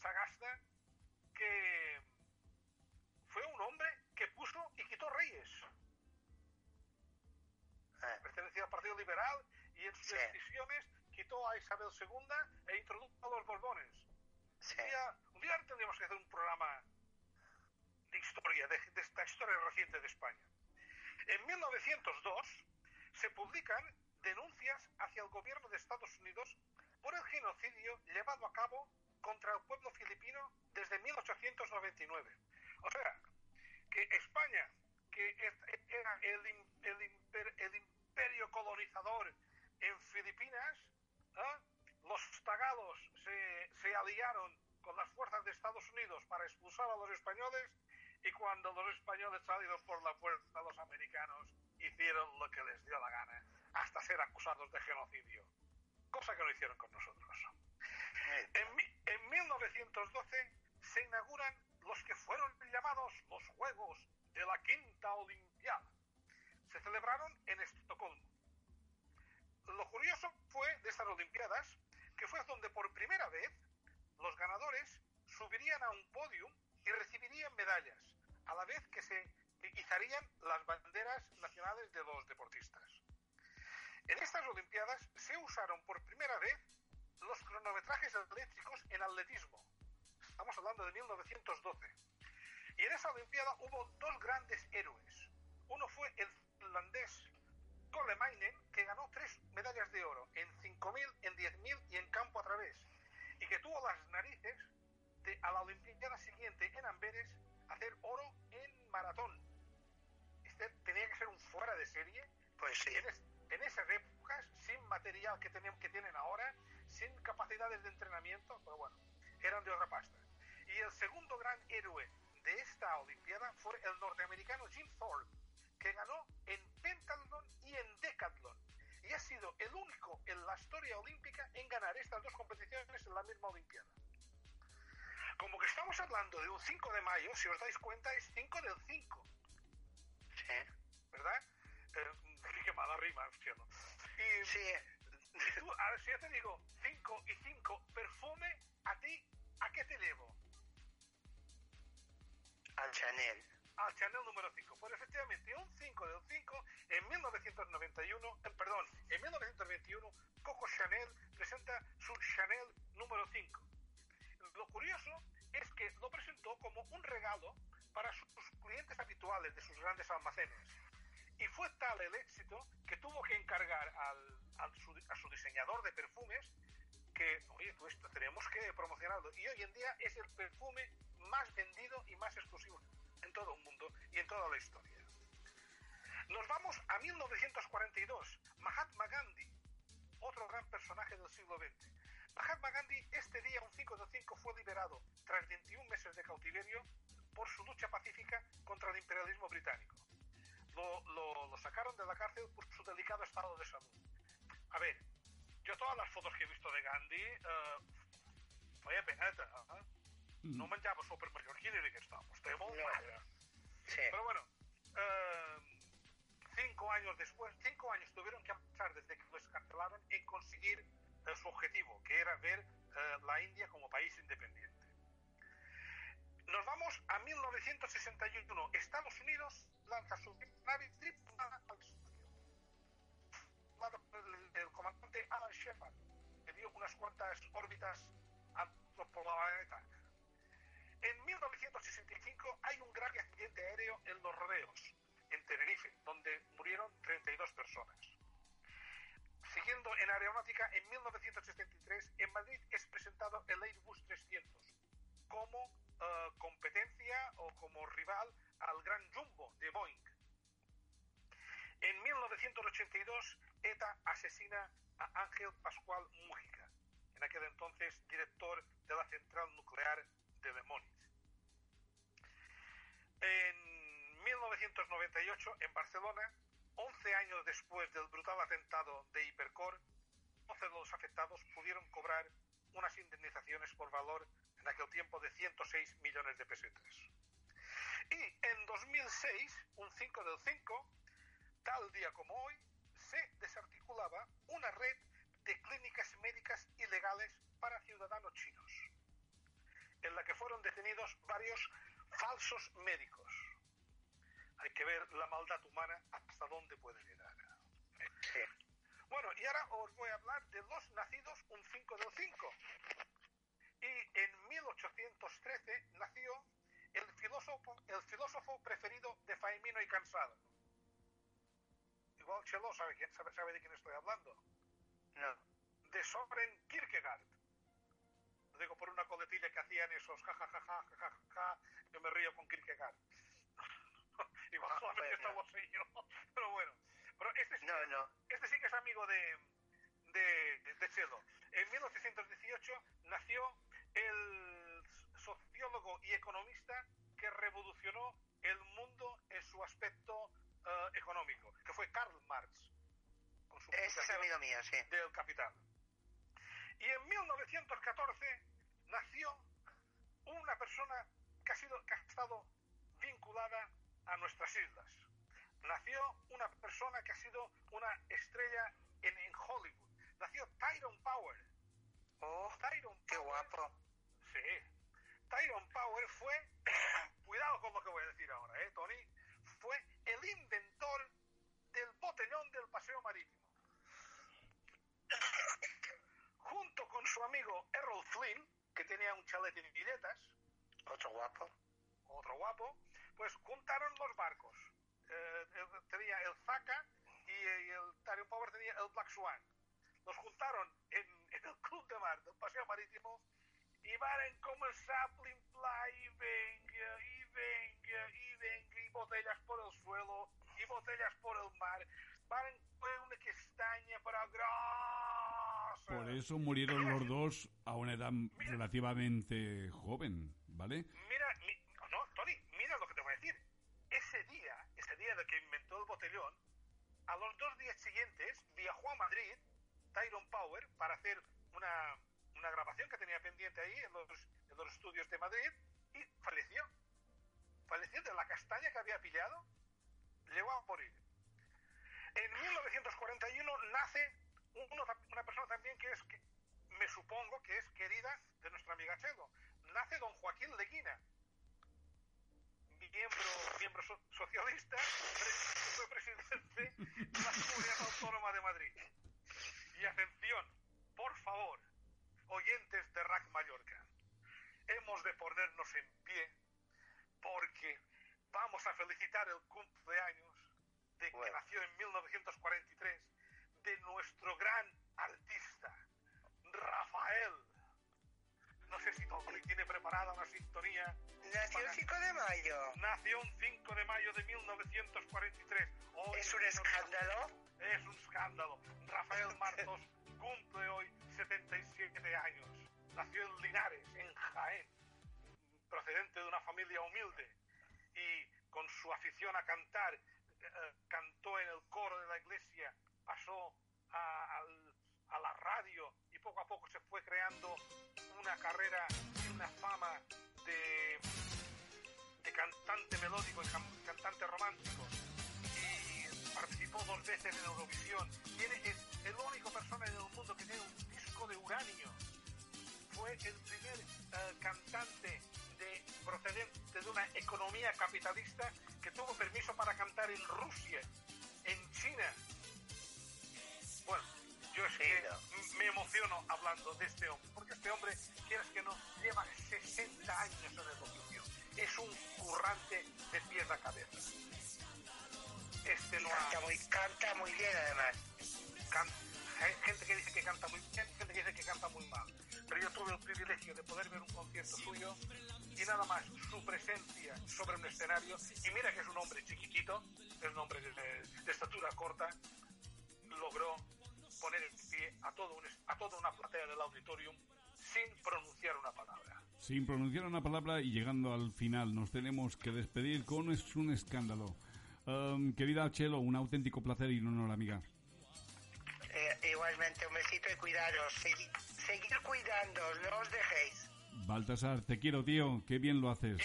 Sagasta, que fue un hombre que puso y quitó reyes Eh, pertenecía al Partido Liberal y en sus Sí. decisiones quitó a Isabel II e introdujo a los Borbones. Sí. Un día, un día tendríamos que hacer un programa de historia, de, de esta historia reciente de España. En 1902 se publican denuncias hacia el gobierno de Estados Unidos por el genocidio llevado a cabo contra el pueblo filipino desde 1899. O sea, que España, que era el, el imper- el imperio colonizador en Filipinas, ¿ah? los tagalos se, se aliaron con las fuerzas de Estados Unidos para expulsar a los españoles y cuando los españoles salieron por la puerta, los americanos hicieron lo que les dio la gana, hasta ser acusados de genocidio, cosa que no hicieron con nosotros. En, en 1912 se inauguran los que fueron llamados los Juegos de la Quinta Olimpiada. Se celebraron en Estocolmo. Lo curioso fue de estas Olimpiadas que fue donde por primera vez los ganadores subirían a un podium y recibirían medallas, a la vez que se izarían las banderas nacionales de los deportistas. En estas Olimpiadas se usaron por primera vez los cronometrajes eléctricos en atletismo. Estamos hablando de 1912. Y en esa Olimpiada hubo dos grandes héroes. Uno fue el finlandés Kolemainen, que ganó tres medallas de oro en 5.000, en 10.000 y en campo a través. Y que tuvo las narices de a la Olimpiada siguiente en Amberes hacer oro en maratón. Este tenía que ser un fuera de serie Pues sí. en, es- en esas épocas, sin material que, tenían, que tienen ahora, sin capacidades de entrenamiento, pero bueno, eran de otra pasta. Y el segundo gran héroe de esta Olimpiada fue el norteamericano Jim Thorpe, que ganó en pentatlón y en decatlón. Y ha sido el único en la historia olímpica en ganar estas dos competiciones en la misma Olimpiada. Como que estamos hablando de un 5 de mayo, si os dais cuenta, es 5 del 5. Sí. ¿verdad? Eh, qué mala rima. Y Sí. tú, a ver, si yo te digo 5 y 5, perfume, a ti, ¿a qué te llevo? Al Chanel. Al Chanel número 5. Pues efectivamente, un 5 del 5, en 1991, eh, perdón, en 1921, Coco Chanel presenta su Chanel número 5. Lo curioso es que lo presentó como un regalo para sus clientes habituales de sus grandes almacenes. Y fue tal el éxito que tuvo que encargar al, al su, a su diseñador de perfumes que, oye, esto tenemos que promocionarlo. Y hoy en día es el perfume más vendido y más exclusivo en todo el mundo y en toda la historia. Nos vamos a 1942. Mahatma Gandhi, otro gran personaje del siglo XX. Mahatma Gandhi este día, un 5 de 5, fue liberado tras 21 meses de cautiverio por su lucha pacífica contra el imperialismo británico. Lo, lo- lo sacaron de la cárcel por su delicado estado de salud. A ver, yo todas las fotos que he visto de Gandhi, eh, vaya peneta, eh? No menjava súper mallorquín i que estava, estava molt No. magre. Sí. Pero bueno, eh, cinco años después, cinco años tuvieron que pasar desde que lo escarcelaron en conseguir eh, su objetivo, que era ver eh, la India como país independiente. Nos vamos a 1961. Estados Unidos lanza su nave tripulada al espacio. Por El, el comandante Alan Shepard, que dio unas cuantas órbitas a nuestro planeta. En 1965 hay un grave accidente aéreo en Los Rodeos, en Tenerife, donde murieron 32 personas. Siguiendo en aeronáutica, en 1973 en Madrid es presentado el Airbus 300 como eh, competencia o como rival al gran Jumbo de Boeing. En 1982 ETA asesina a Ángel Pascual Mújica, en aquel entonces director de la central nuclear de. En 1998, en Barcelona, 11 años después del brutal atentado de Hipercor, 12 de los afectados pudieron cobrar unas indemnizaciones por valor en aquel tiempo de 106 millones de pesetas. Y en 2006, un 5 del 5, tal día como hoy, se desarticulaba una red de clínicas médicas ilegales para ciudadanos chinos, en la que fueron detenidos varios falsos médicos. Hay que ver la maldad humana hasta dónde puede llegar. Sí. Bueno, y ahora os voy a hablar de los nacidos un 5 del 5. Y en 1813 nació el filósofo, el filósofo preferido de Faimino y Cansado. Igual Chelo sabe, quién, sabe, sabe de quién estoy hablando. No. De Soren Kierkegaard. Digo por una coletilla que hacían esos ja ja ja ja ja ja, ja, yo me río con Kierkegaard. Igual Ah, solamente estamos yo. Pero bueno. Pero este sí, No, no. este sí que es amigo de, de, de Chelo. En 1818 nació el sociólogo y economista que revolucionó el mundo en su aspecto eh, económico, que fue Karl Marx. Con su es amigo mío, sí. del capital. Y en 1914 nació una persona que ha, sido, que ha estado vinculada a nuestras islas. Nació una persona que ha sido una estrella en, en Hollywood. Nació Tyrone Power. Oh, Tyrone qué Power- guapo. Sí. Tyrone Power fue, cuidado con lo que voy a decir ahora, ¿eh, Tony? Fue el inventor del botellón del paseo marítimo. Junto con su amigo Errol Flynn, que tenía un chalet en Villetas, Otro guapo. otro guapo, pues juntaron los barcos. Eh, el- tenía el Zaca y, el Tyrone Power tenía el Black Swan. Los juntaron en, en el club de mar del paseo marítimo y van como el sapling fly y venga, y venga, y venga, y botellas por el suelo, y botellas por el mar. Van con una castaña para grossa. Por eso murieron los dos a una edad relativamente joven, ¿vale? Mira, mi- no, Tony, mira lo que te voy a decir. Ese día, ese día de que inventó el botellón, a los dos días siguientes viajó a Madrid, Tyrone Power, para hacer una, una grabación que tenía pendiente ahí en los, en los estudios de Madrid y falleció. Falleció de la castaña que había pillado, llegó a morir. En 1941 nace uno- una persona también que es, que me supongo que es querida de nuestra amiga Chelo. Nace don Joaquín Leguina, miembro, miembro so- socialista, fue presidente de la Comunidad Autónoma de Madrid. Y atención, por favor, oyentes de RAC Mallorca, hemos de ponernos en pie porque vamos a felicitar el cumpleaños de que Bueno. nació en 1943 de nuestro gran artista, Rafael. No sé si Tony tiene preparada una sintonía. Nació el 5 de mayo. Nació un 5 de mayo de 1943. Hoy, Es un escándalo. Es un escándalo. Rafael Martos cumple hoy 77 años. Nació en Linares, en Jaén, procedente de una familia humilde y con su afición a cantar, eh, cantó en el coro de la iglesia, pasó a, a la radio y poco a poco se fue creando una carrera y una fama de, de cantante melódico y can- cantante romántico y participó dos veces en Eurovisión. Tiene, es el único persona en el mundo que tiene un disco de uranio. Fue el primer eh, cantante de, procedente de una economía capitalista que tuvo permiso para cantar en Rusia, en China. Yo es que m- me emociono hablando de este hombre, porque este hombre, quieras que no, lleva 60 años en el oficio. Es un currante de pies a cabeza. Este no ha... Canta muy, canta muy bien, además. can- hay gente que dice que canta muy bien, gente que dice que canta muy mal. Pero yo tuve el privilegio de poder ver un concierto suyo y nada más su presencia sobre un escenario. Y mira que es un hombre chiquitito, es un hombre de, de estatura corta, logró poner en pie a, todo un a toda una platea del auditorium sin pronunciar una palabra. Sin pronunciar una palabra y llegando al final, nos tenemos que despedir con es un escándalo. Um, querida Chelo, un auténtico placer y un honor, amiga. Eh, igualmente, un besito y cuidaros. Segui- seguir cuidándoos, no os dejéis. Baltasar, te quiero, tío. Qué bien lo haces.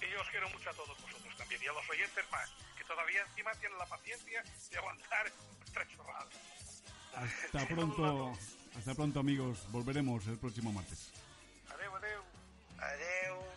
Y yo os quiero mucho a todos vosotros también, y a los oyentes más, que todavía encima tienen la paciencia de aguantar nuestra chorrada. Hasta pronto. Hasta pronto, amigos. Volveremos el próximo martes. Adeu, adeu. Adeu.